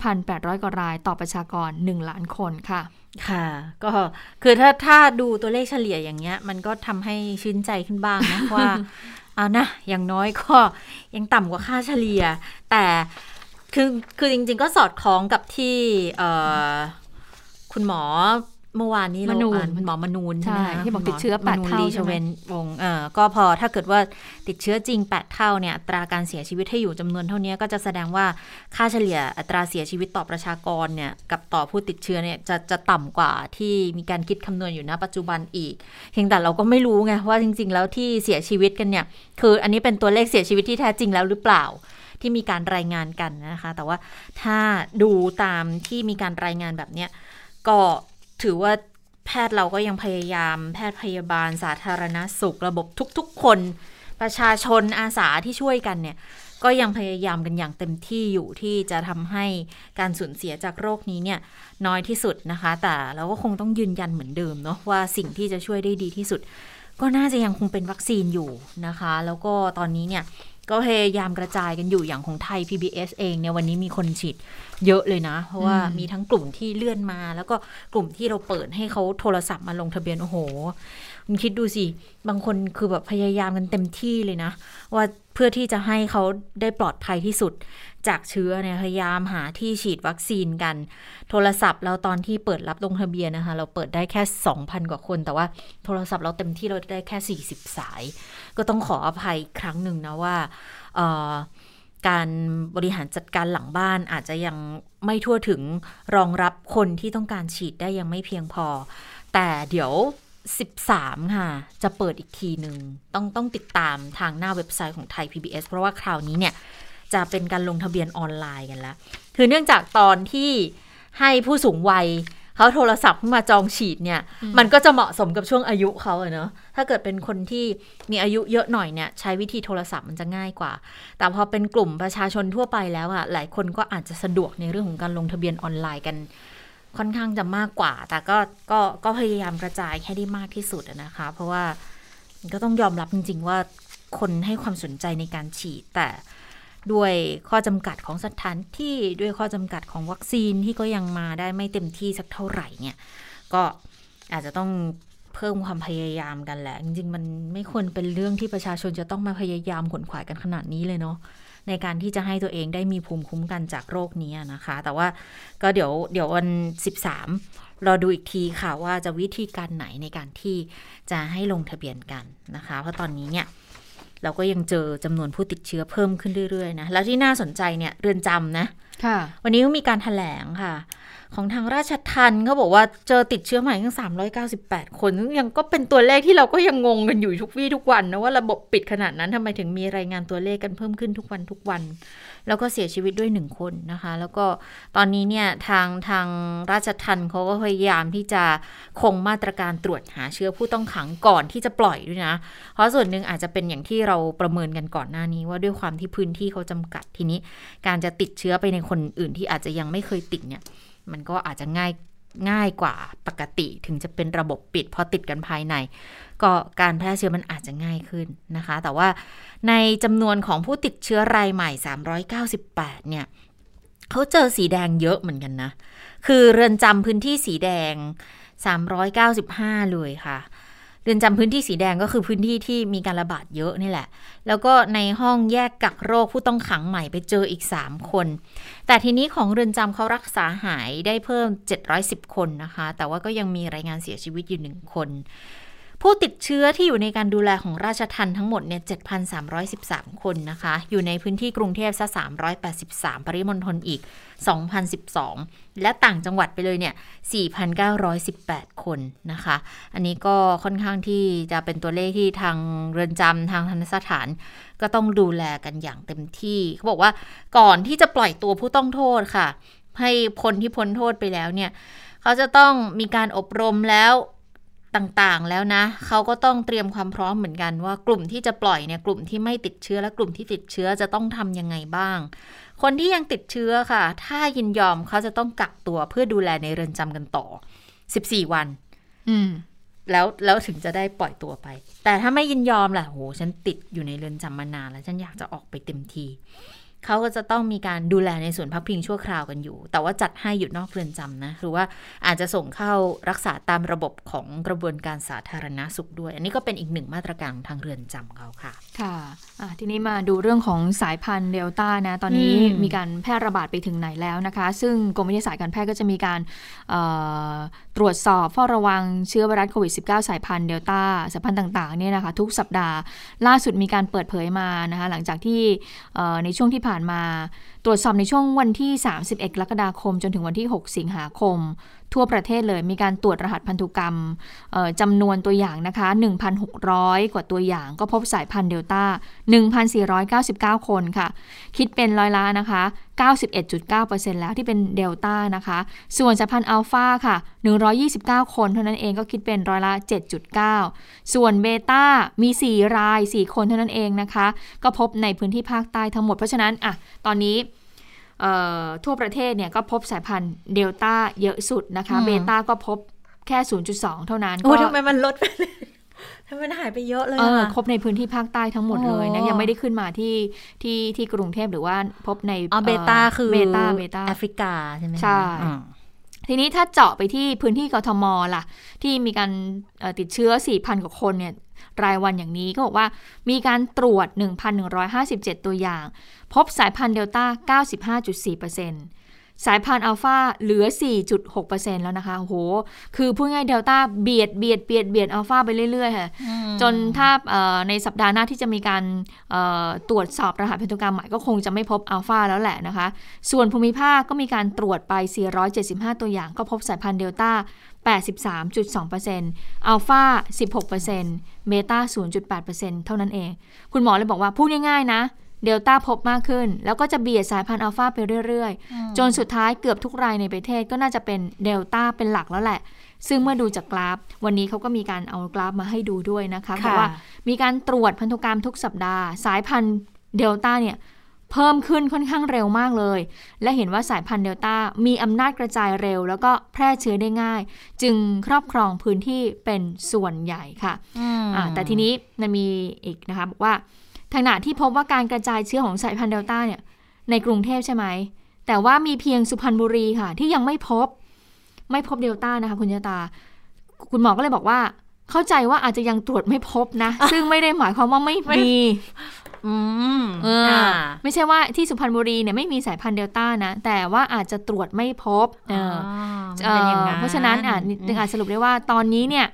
5,800 กว่ารายต่อประชากร 1 ล้านคนค่ะ ค่ะ ก็คือถ้าถ้าดูตัวเลขเฉลี่ยอย่างเงี้ย มันก็ทำให้ชื่นใจขึ้นบ้างนะว่าเอานะ อย่างน้อยก็ยังต่ำกว่าค่าเฉลี่ย แต่คือคือจริง ๆ ก็สอดคล้องกับที่คุณหมอ เมื่อวานนี้เราอ่านคุณหมอมนูนใช่ไหมที่บอกติดเชื้อแปดเท่าใช่ไหมวงเออก็พอถ้าเกิดว่าติดเชื้อจริงแปดเท่าเนี่ยตราการเสียชีวิตให้อยู่จำนวนเท่านี้ก็จะแสดงว่าค่าเฉลี่ยอัตราเสียชีวิตต่อประชากรเนี่ยกับต่อผู้ติดเชื้อเนี่ยจะจะต่ำกว่าที่มีการคิดคำนวณอยู่ณปัจจุบันอีกเพียงแต่เราก็ไม่รู้ไงว่าจริง ๆ แล้วที่เสียชีวิตกันเนี่ยคืออันนี้เป็นตัวเลขเสียชีวิตที่แท้จริงแล้วหรือเปล่าที่มีการรายงานกันนะคะ แต่ว่าถ้าดูตามที่มีการรายงานแบบเนี้ยก็ ถือว่าแพทย์เราก็ยังพยายาม แพทย์พยาบาลสาธารณสุข ระบบทุก ๆ คน ประชาชนอาสาที่ช่วยกันเนี่ย ก็ยังพยายามกันอย่างเต็มที่อยู่ที่จะทำให้การสูญเสียจากโรคนี้เนี่ย น้อยที่สุดนะคะ แต่เราก็คงต้องยืนยันเหมือนเดิมเนาะว่าสิ่งที่จะช่วยได้ดีที่สุด ก็น่าจะยังคงเป็นวัคซีนอยู่นะคะ แล้วก็ตอนนี้เนี่ย ก็พยายามกระจายกันอยู่อย่างของไทย PBS เองเนี่ยวันนี้มีคนฉีดเยอะเลยนะ เพราะว่ามีทั้งกลุ่มที่เลื่อนมา แล้วก็กลุ่มที่เราเปิดให้เขาโทรศัพท์มาลงทะเบียนโอ้โหคุณคิดดูสิ บางคนคือแบบพยายามกันเต็มที่เลยนะ ว่าเพื่อที่จะให้เขาได้ปลอดภัยที่สุด จากเชื้อเนี่ยพยายามหาที่ฉีดวัคซีนกัน โทรศัพท์เราตอนที่เปิดรับลงทะเบียนนะคะ เราเปิดได้แค่ 2,000 กว่าคน แต่ว่าโทรศัพท์เราเต็มที่เราได้แค่ 40 สาย ก็ต้องขออภัยครั้งหนึ่งนะว่าการบริหารจัดการหลังบ้านอาจจะยังไม่ทั่วถึงรองรับคนที่ต้องการฉีดได้ยังไม่เพียงพอ แต่เดี๋ยว 13 ค่ะ จะเปิดอีกทีหนึ่งต้องต้องติดตามทางหน้าเว็บไซต์ของไทย PBS เพราะว่าคราวนี้เนี่ย จะเป็นการลงทะเบียนออนไลน์กันแล้วคือเนื่องจากตอนที่ให้ผู้สูงวัยเขาโทรศัพท์มาจองฉีดเนี่ย มันก็จะเหมาะสมกับช่วงอายุเขาเนอะถ้าเกิดเป็นคนที่มีอายุเยอะหน่อยเนี่ย ใช้วิธีโทรศัพท์มันจะง่ายกว่า แต่พอเป็นกลุ่มประชาชนทั่วไปแล้วอะหลายคนก็อาจจะสะดวกในเรื่องของการลงทะเบียนออนไลน์กัน ค่อนข้างจะมากกว่า แต่ก็ก็ก็พยายามกระจายแค่ได้มากที่สุดนะคะ เพราะว่าก็ต้องยอมรับจริง ๆ ว่าคนให้ความสนใจในการฉีดแต่ ด้วยข้อจำกัดของสถานที่ด้วยข้อจำกัดของวัคซีนที่ก็ยังมาได้ไม่เต็มที่สักเท่าไหร่เนี่ย ก็อาจจะต้องเพิ่มความพยายามกันแหละ จริงๆ มันไม่ควรเป็นเรื่องที่ประชาชนจะต้องมาพยายามขนขวายกันขนาดนี้เลยเนาะในการที่จะให้ตัวเองได้มีภูมิคุ้มกันจากโรคนี้นะคะ แต่ว่าก็เดี๋ยวเดี๋ยววัน 13 รอดูอีกทีค่ะว่าจะวิธีการไหนในการที่จะให้ลงทะเบียนกันนะคะ เพราะตอนนี้เนี่ย เราก็ยังเจอจำนวนผู้ติดเชื้อเพิ่มขึ้นเรื่อยๆนะแล้วที่น่าสนใจเนี่ยเรือนจำนะค่ะ วันนี้ก็มีการถแถลงค่ะ ของทางราชทันเขาบอกว่าเจอติดเชื้อใหม่ทั้ง 398 คนซึ่งยังก็เป็นตัวเลขที่เราก็ยังงงกันอยู่ทุกวี่ทุกวันนะว่าระบบปิดขนาดนั้นทำไมถึงมีรายงานตัวเลขกันเพิ่มขึ้นทุกวันทุกวัน แล้วก็เสียชีวิตด้วยหนึ่งคนนะคะ แล้วก็ตอนนี้เนี่ยทางทางราชทันเขาก็พยายามที่จะคงมาตรการตรวจหาเชื้อผู้ต้องขังก่อนที่จะปล่อยด้วยนะ เพราะส่วนหนึ่งอาจจะเป็นอย่างที่เราประเมินกันก่อนหน้านี้ ว่าด้วยความที่พื้นที่เขาจำกัดทีนี้ การจะติดเชื้อไปในคนอื่นที่อาจจะยังไม่เคยติดเนี่ย มันก็อาจจะง่ายง่ายกว่าปกติถึงจะเป็นระบบปิดพอติดกันภายใน ก็การแพร่เชื้อมันอาจจะง่ายขึ้นนะคะ แต่ว่าในจำนวนของผู้ติดเชื้อรายใหม่ 398 เนี่ยเขาเจอสีแดงเยอะเหมือนกันนะ คือเรือนจำพื้นที่สีแดง 395 เลยค่ะเรือนจำพื้นที่สีแดงก็คือพื้นที่ที่มีการระบาดเยอะนี่แหละ แล้วก็ในห้องแยกกักโรคผู้ต้องขังใหม่ไปเจออีก 3 คน แต่ทีนี้ของเรือนจำเขารักษาหายได้เพิ่ม 710 คนนะคะ แต่ว่าก็ยังมีรายงานเสียชีวิตอยู่หนึ่งคน ผู้ติดเชื้อที่อยู่ในการดูแลของราชทันทั้งหมดเนี่ย 7,313 คนนะคะ อยู่ในพื้นที่กรุงเทพซะ 383 ปริมณฑลอีก 2,012 และต่างจังหวัดไปเลยเนี่ย 4,918 คนนะคะ อันนี้ก็ค่อนข้างที่จะเป็นตัวเลขที่ทางเรือนจำทางทันสถาน ก็ต้องดูแลกันอย่างเต็มที่ เขาบอกว่าก่อนที่จะปล่อยตัวผู้ต้องโทษค่ะ ให้คนที่พ้นโทษไปแล้วเนี่ย เขาจะต้องมีการอบรมแล้ว ต่างๆ แล้วนะ เขาก็ต้องเตรียมความพร้อมเหมือนกันว่ากลุ่มที่จะปล่อยเนี่ยกลุ่มที่ไม่ติดเชื้อและกลุ่มที่ติดเชื้อจะต้องทำยังไงบ้าง คนที่ยังติดเชื้อค่ะ ถ้ายินยอมเขาจะต้องกักตัวเพื่อดูแลในเรือนจำกันต่อ 14 วัน อืมแล้วแล้วถึงจะได้ปล่อยตัวไป แต่ถ้าไม่ยินยอมล่ะโห ฉันติดอยู่ในเรือนจำมานานแล้ว ฉันอยากจะออกไปเต็มที เขาก็จะต้องมีการดูแลในส่วนพักพิงชั่วคราวกันอยู่ แต่ว่าจัดให้อยู่นอกเรือนจำนะหรือว่าอาจจะส่งเข้ารักษาตามระบบของกระบวนการสาธารณาสุขด้วย อันนี้ก็เป็นอีกหนึ่งมาตรการของทางเรือนจำเขาค่ะ ค่ะอะทีนี้มาดูเรื่องของสายพันธุ์เดลต้านะตอนนี้อืมมีการแพร่ระบาดไปถึงไหนแล้วนะคะ ซึ่งกรมวิทยาศาสตร์การแพทย์ก็จะมีการเอ่อตรวจสอบเฝ้าระวังเชื้อไวรัสโควิด -19 สายพันธุ์เดลต้าสายพันธุ์ต่างๆเนี่ยนะคะทุกสัปดาห์ล่าสุดมีการเปิดเผยมานะคะหลังจากที่เอ่อในช่วงที่ผ่านมา ตรวจสอบในช่วงวันที่ 31 กรกฎาคม จนถึงวันที่ 6 สิงหาคมทั่วประเทศเลยมีการตรวจรหัสพันธุกรรมจำนวนตัวอย่างนะคะ 1,600 กว่าตัวอย่างก็พบสายพันธุ์เดลต้า 1,499 คนค่ะ คิดเป็นร้อยละนะคะ 91.9%แล้วที่เป็นเดลต้านะคะ ส่วนสายพันธุ์อัลฟาค่ะ 129 คนเท่านั้นเองก็คิดเป็นร้อยละ 7.9 ส่วนเบต้ามี 4 ราย 4 คนเท่านั้นเองนะคะ ก็พบในพื้นที่ภาคใต้ทั้งหมดเพราะฉะนั้นอะตอนนี้ ทั่วประเทศเนี่ยก็พบสายพันธุ์เดลต้าเยอะสุดนะคะอืมเบต้าก็พบแค่ 0.2 เท่านั้น โอ้ก็ทำไมมันลดไปเลยทำไมมันหายไปเยอะเลยเอออะพบในพื้นที่ภาคใต้ทั้งหมดเลยนะอ๋อยังไม่ได้ขึ้นมาที่ที่ที่กรุงเทพหรือว่าพบในอ๋อเบต้าคือเบต้าเบต้าแอฟริกาใช่ไหมคะใช่อืม ทีนี้ถ้าเจาะไปที่พื้นที่กทมล่ะ ที่มีการติดเชื้อ 4,000 กว่าคนเนี่ยรายวันอย่างนี้ก็บอกว่ามีการตรวจ 1,157 ตัวอย่าง พบสายพันธุ์เดลต้า 95.4% สายพันธุ์อัลฟาเหลือ 4.6%แล้วนะคะโอ้โห คือพูดง่ายเดลต้าเบียดเบียดเบียดเบียดอัลฟาไปเรื่อยๆค่ะ จนถ้าเอ่อในสัปดาห์หน้าที่จะมีการเอ่อตรวจสอบรหัสพันธุกรรมใหม่ก็คงจะไม่พบอัลฟาแล้วแหละนะคะ ส่วนภูมิภาคก็มีการตรวจไป 475 ตัวอย่าง ก็พบสายพันธุ์เดลต้า 83.2%อัลฟา16%เบต้า0.8%เท่านั้นเอง คุณหมอเลยบอกว่าพูดง่ายๆนะ เดลต้าพบมากขึ้น แล้วก็จะเบียดสายพันธุ์อัลฟาไปเรื่อยๆ จนสุดท้ายเกือบทุกรายในประเทศก็น่าจะเป็นเดลต้าเป็นหลักแล้วแหละ ซึ่งเมื่อดูจากกราฟ วันนี้เขาก็มีการเอากราฟมาให้ดูด้วยนะคะเพราะว่ามีการตรวจพันธุกรรมทุกสัปดาห์ สายพันธุ์เดลต้าเนี่ยเพิ่มขึ้นค่อนข้างเร็วมากเลย และเห็นว่าสายพันธุ์เดลต้ามีอำนาจกระจายเร็ว แล้วก็แพร่เชื้อได้ง่าย จึงครอบครองพื้นที่เป็นส่วนใหญ่ค่ะอ่าแต่ทีนี้มันมีอีกนะคะบอกว่า ขณะที่พบว่าการกระจายเชื้อของสายพันธุ์เดลต้าเนี่ยในกรุงเทพใช่ไหม แต่ว่ามีเพียงสุพรรณบุรีค่ะ ที่ยังไม่พบ ไม่พบเดลต้านะคะ คุณยตา คุณหมอก็เลยบอกว่า เข้าใจว่าอาจจะยังตรวจไม่พบนะ ซึ่งไม่ได้หมายความว่าไม่ไม่มีอืมเออออ่าไม่ใช่ว่าที่สุพรรณบุรีเนี่ยไม่มีสายพันธุ์เดลต้านะ แต่ว่าอาจจะตรวจไม่พบเออเออมันเป็นอย่างเอ่อเพราะฉะนั้นอะจึงอาจสรุปได้ว่าตอนนี้เนี่ย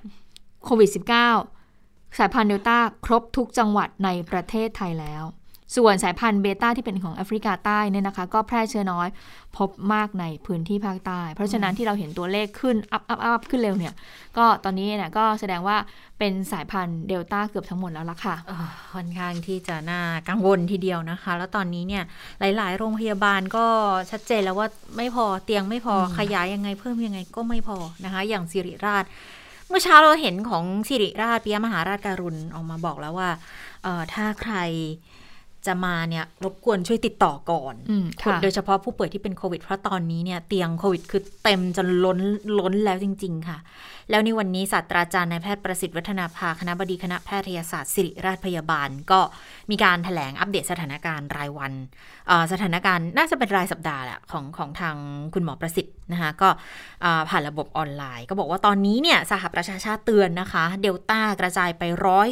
โควิด -19 สายพันธุ์เดลต้าครบทุกจังหวัดในประเทศไทยแล้ว ส่วนสายพันธุ์เบต้าที่เป็นของแอฟริกาใต้เนี่ยนะคะ ก็แพร่เชื้อน้อย พบมากในพื้นที่ภาคใต้ เพราะฉะนั้นที่เราเห็นตัวเลขขึ้น up up up ขึ้นเร็วเนี่ย ก็ตอนนี้เนี่ยก็แสดงว่าเป็นสายพันธุ์เดลต้าเกือบทั้งหมดแล้วล่ะค่ะเอ่อค่อนข้างที่จะน่ากังวลทีเดียวนะคะ แล้วตอนนี้เนี่ยหลาย ๆ โรงพยาบาลก็ชัดเจนแล้วว่าไม่พอเตียงไม่พออมขยายยังไงเพิ่มยังไงก็ไม่พอนะคะ อย่างศิริราช เมื่อเช้าเราเห็นของศิริราชปิยมหาราชการุณย์ออกมาบอกแล้วว่า เอ่อถ้าใคร จะมาเนี่ยรบกวนช่วยติดต่อก่อนอืมค่ะโดยเฉพาะผู้ป่วยที่เป็นโควิด เพราะตอนนี้เนี่ยเตียงโควิดคือเต็มจนล้นล้นแล้วจริง ๆ ค่ะ แล้วในวันนี้ศาสตราจารย์นายแพทย์ประสิทธิ์วัฒนาภาคณะบดีคณะแพทยศาสตร์ศิริราชพยาบาล ก็มีการถแถลงอัปเดตสถานการณ์รายวันเอ่อสถานการณ์น่าจะเป็นรายสัปดาห์แหละของของทางคุณหมอประสิทธิ์นะคะก็เอ่อผ่านระบบออนไลน์ ก็บอกว่าตอนนี้เนี่ยสหประชาชาติเตือนนะคะ เดลต้ากระจายไป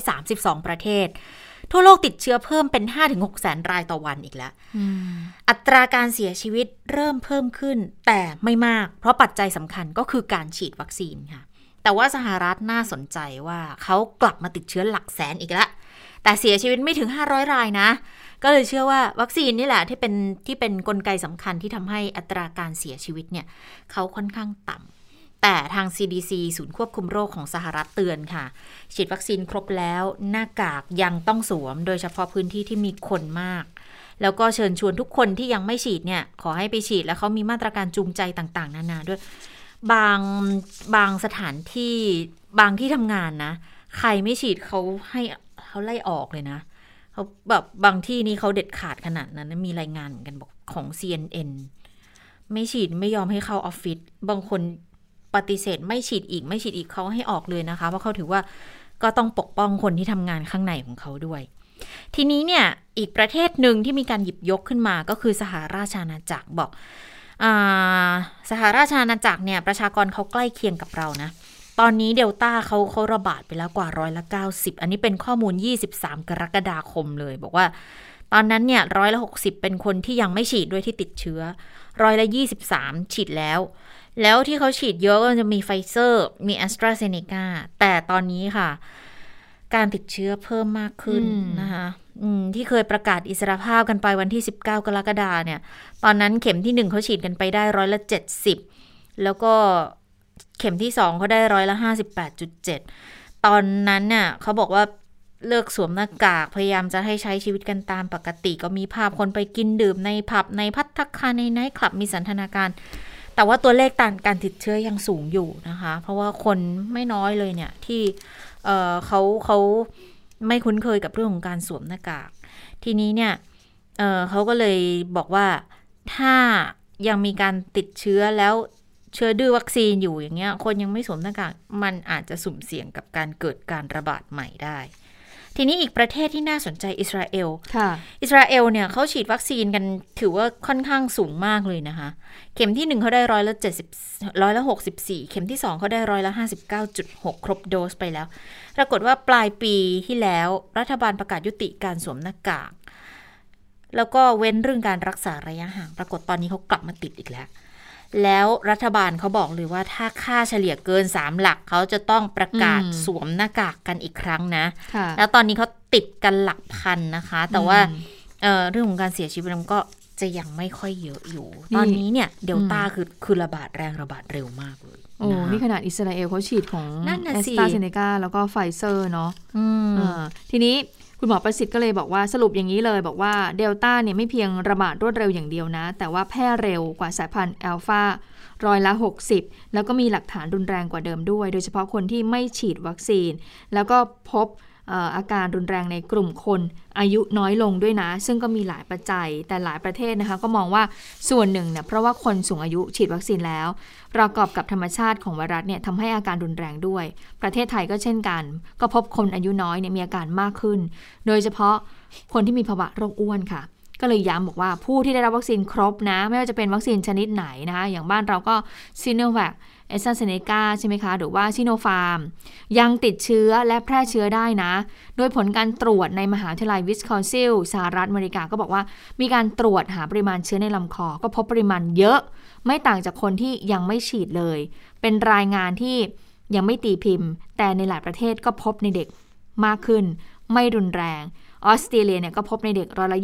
132 ประเทศ ทั่วโลกติดเชื้อเพิ่มเป็น 5-6แสนรายต่อวันอีกแล้วอืมอัตราการเสียชีวิตเริ่มเพิ่มขึ้น แต่ไม่มาก เพราะปัจจัยสำคัญก็คือการฉีดวัคซีนค่ะ แต่ว่าสหรัฐน่าสนใจว่าเขากลับมาติดเชื้อหลักแสนอีกแล้วแต่เสียชีวิตไม่ถึง 500 รายนะ ก็เลยเชื่อว่าวัคซีนนี่แหละที่เป็นที่เป็นนกลไกสำคัญที่ทำให้อัตราการเสียชีวิตเนี่ยเขาค่อนข้างต่ำ แต่ทาง CDC ศูนย์ควบคุมโรคของสหรัฐเตือนค่ะ ฉีดวัคซีนครบแล้วหน้ากากยังต้องสวม โดยเฉพาะพื้นที่ที่มีคนมาก แล้วก็เชิญชวนทุกคนที่ยังไม่ฉีดเนี่ย ขอให้ไปฉีดแล้วเขามีมาตรการจูงใจต่างๆ นานาด้วย บางบางสถานที่บางที่ทำงานนะ ใครไม่ฉีดเขาให้เขาไล่ออกเลยนะเขาแบบบางที่นี่เขาเด็ดขาดขนาดนั้นมีรายงานเหมือนกันบอกของ CNN ไม่ฉีดไม่ยอมให้เข้าออฟฟิศบางคน ปฏิเสธไม่ฉีดอีกไม่ฉีดอีกเขาให้ออกเลยนะคะ เพราะเขาถือว่าก็ต้องปกป้องคนที่ทำงานข้างในของเขาด้วย ทีนี้เนี่ยอีกประเทศหนึ่งที่มีการหยิบยกขึ้นมาก็คือสหราชอาณาจักรบอกอสหราชอาณาจักรเนี่ยประชากรเขาใกล้เคียงกับเรานะตอนนี้เดลต้าเขาเขาระบาดไปแล้วกว่าร้อยละ90 อันนี้เป็นข้อมูล 23 กรกฎาคมเลย บอกว่า ตอนนั้นเนี่ยร้อยละ60 เป็นคนที่ยังไม่ฉีดด้วยที่ติดเชื้อร้อยละ 23 ฉีดแล้ว แล้วที่เขาฉีดเยอะก็จะมีไฟเซอร์ มีแอสตราเซเนกาแต่ตอนนี้ค่ะ การติดเชื้อเพิ่มมากขึ้นอืมนะคะอืมที่เคยประกาศอิสรภาพกันไปวันที่ 19 กรกฎาเนี่ย ตอนนั้นเข็มที่หนึ่งเขาฉีดกันไปได้ร้อยละ 70 แล้วก็เข็มที่สองเขาได้ร้อยละ 58.7 ตอนนั้นเนี่ยเขาบอกว่าเลิกสวมหน้ากาก พยายามจะให้ใช้ชีวิตกันตามปกติ ก็มีภาพคนไปกินดื่มในผับในพัตตาคารในไนท์คลับมีสันทนาการ แต่ว่าตัวเลขการการติดเชื้อยังสูงอยู่นะคะ เพราะว่าคนไม่น้อยเลยเนี่ยที่เเขาเขาไม่คุ้นเคยกับเรื่องของการสวมหน้ากาก ทีนี้เนี่ยเเขาก็เลยบอกว่าถ้ายังมีการติดเชื้อแล้วเชื้อดื้อวัคซีนอยู่อย่างเงี้ย คนยังไม่สวมหน้ากาก มันอาจจะสุ่มเสี่ยงกับการเกิดการระบาดใหม่ได้ ทีนี้อีกประเทศที่น่าสนใจอิสราเอลค่ะอิสราเอลเนี่ยเขาฉีดวัคซีนกันถือว่าค่อนข้างสูงมากเลยนะคะ เข็มที่หนึ่งเขาได้ร้อยละเจ็ดสิบร้อยละหกสิบสี่เข็มที่สองเขาได้ร้อยละห้าสิบเก้าจุดหกครบโดสไปแล้ว ปรากฏว่าปลายปีที่แล้วรัฐบาลประกาศยุติการสวมหน้ากาก แล้วก็เว้นเรื่องการรักษาระยะห่าง ปรากฏตอนนี้เขากลับมาติดอีกแล้ว แล้วรัฐบาลเขาบอกเลยว่าถ้าค่าเฉลี่ยเกินสามหลักเขาจะต้องประกาศอืมสวมหน้ากากกันอีกครั้งนะค่ะแล้วตอนนี้เขาติดกันหลักพันนะคะ แต่ว่าอืมเอ่อเรื่องของการเสียชีวิตมันก็จะยังไม่ค่อยเยอะอยู่นี่ตอนนี้เนี่ยเดลต้าคือคือระบาดแรงระบาดเร็วมากเลยโอ้ะคะนี่ขนาดอิสราเอลเขาฉีดของนั่นน่ะแอสสิตราเซเนกาแล้วก็ไฟเซอร์เนาะอืมเออทีนี้ คุณหมอประสิทธิ์ก็เลยบอกว่าสรุปอย่างนี้เลยบอกว่าเดลต้าเนี่ยไม่เพียงระบาดรวดเร็วอย่างเดียวนะ แต่ว่าแพร่เร็วกว่าสายพันธุ์อัลฟาร้อยละ 60 แล้วก็มีหลักฐานรุนแรงกว่าเดิมด้วย โดยเฉพาะคนที่ไม่ฉีดวัคซีน แล้วก็พบ อาการรุนแรงในกลุ่มคนอายุน้อยลงด้วยนะ ซึ่งก็มีหลายปัจจัยแต่หลายประเทศนะคะ ก็มองว่าส่วนหนึ่งเนี่ยเพราะว่าคนสูงอายุฉีดวัคซีนแล้ว ประกอบกับธรรมชาติของไวรัสเนี่ยทำให้อาการรุนแรงด้วย ประเทศไทยก็เช่นกัน ก็พบคนอายุน้อยเนี่ยมีอาการมากขึ้น โดยเฉพาะคนที่มีภาวะโรคอ้วนค่ะก็เลยย้ำบอกว่าผู้ที่ได้รับวัคซีนครบนะ ไม่ว่าจะเป็นวัคซีนชนิดไหนนะคะ อย่างบ้านเราก็ซิโนแวค แอสตราเซเนกาใช่ไหมคะ หรือว่าซิโนฟาร์ม ยังติดเชื้อและแพร่เชื้อได้นะ โดยผลการตรวจในมหาวิทยาลัยวิสคอนซินสหรัฐอเมริกาก็บอกว่า มีการตรวจหาปริมาณเชื้อในลำคอ ก็พบปริมาณเยอะ ไม่ต่างจากคนที่ยังไม่ฉีดเลย เป็นรายงานที่ยังไม่ตีพิมพ์ แต่ในหลายประเทศก็พบในเด็กมากขึ้น ไม่รุนแรง ออสเตรเลียเนี่ยก็พบในเด็กร้อยละ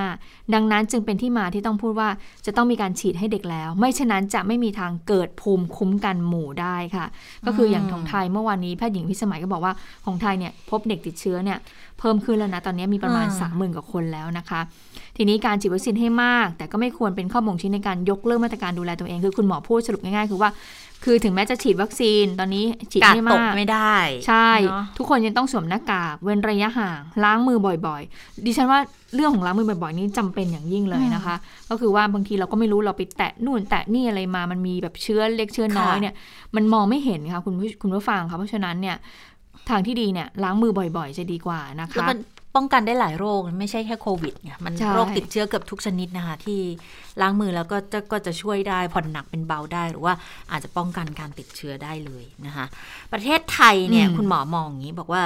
25 ดังนั้นจึงเป็นที่มาที่ต้องพูดว่าจะต้องมีการฉีดให้เด็กแล้ว ไม่เช่นนั้นจะไม่มีทางเกิดภูมิคุ้มกันหมู่ได้ค่ะ ก็คืออย่างของไทยเมื่อวานนี้แพทย์หญิงพิสมัยก็บอกว่าของไทยเนี่ยพบเด็กติดเชื้อเนี่ยเพิ่มขึ้นแล้วนะตอนนี้มีประมาณอ่า30,000กว่าคนแล้วนะคะ ทีนี้การฉีดวัคซีนให้มาก แต่ก็ไม่ควรเป็นข้อบ่งชี้ในการยกเลิกมาตรการดูแลตัวเองคือคุณหมอพูดสรุปง่ายๆคือว่า คือถึงแม้จะฉีดวัคซีนตอนนี้ฉีดกาดให้ตมากกไม่ได้ ใช่เนอะทุกคนยังต้องสวมหน้ากากเว้นระยะห่าง ล้างมือบ่อยๆ ดิฉันว่าเรื่องของล้างมือบ่อยๆ นี่จำเป็นอย่างยิ่งเลยนะคะ ก็คือว่าบางทีเราก็ไม่รู้เราไปแตะนู่นแตะนี่อะไรมามันมีแบบเชื้อเล็กเชื้อน้อยเนี่ยมันมองไม่เห็นค่ะคุณผู้คุณผู้ฟังค่ะเพราะฉะนั้นเนี่ยทางที่ดีเนี่ยล้างมือบ่อยๆ จะดีกว่านะแล้วคะมัน ป้องกันได้หลายโรคไม่ใช่แค่โควิดไงมันใช่โรคติดเชื้อเกือบทุกชนิดนะคะ ที่ล้างมือแล้วก็จะก็จะช่วยได้ผ่อนหนักเป็นเบาได้หรือว่าอาจจะป้องกันการติดเชื้อได้เลยนะคะ ประเทศไทยเนี่ยคุณหมอมองอย่างนี้บอกว่า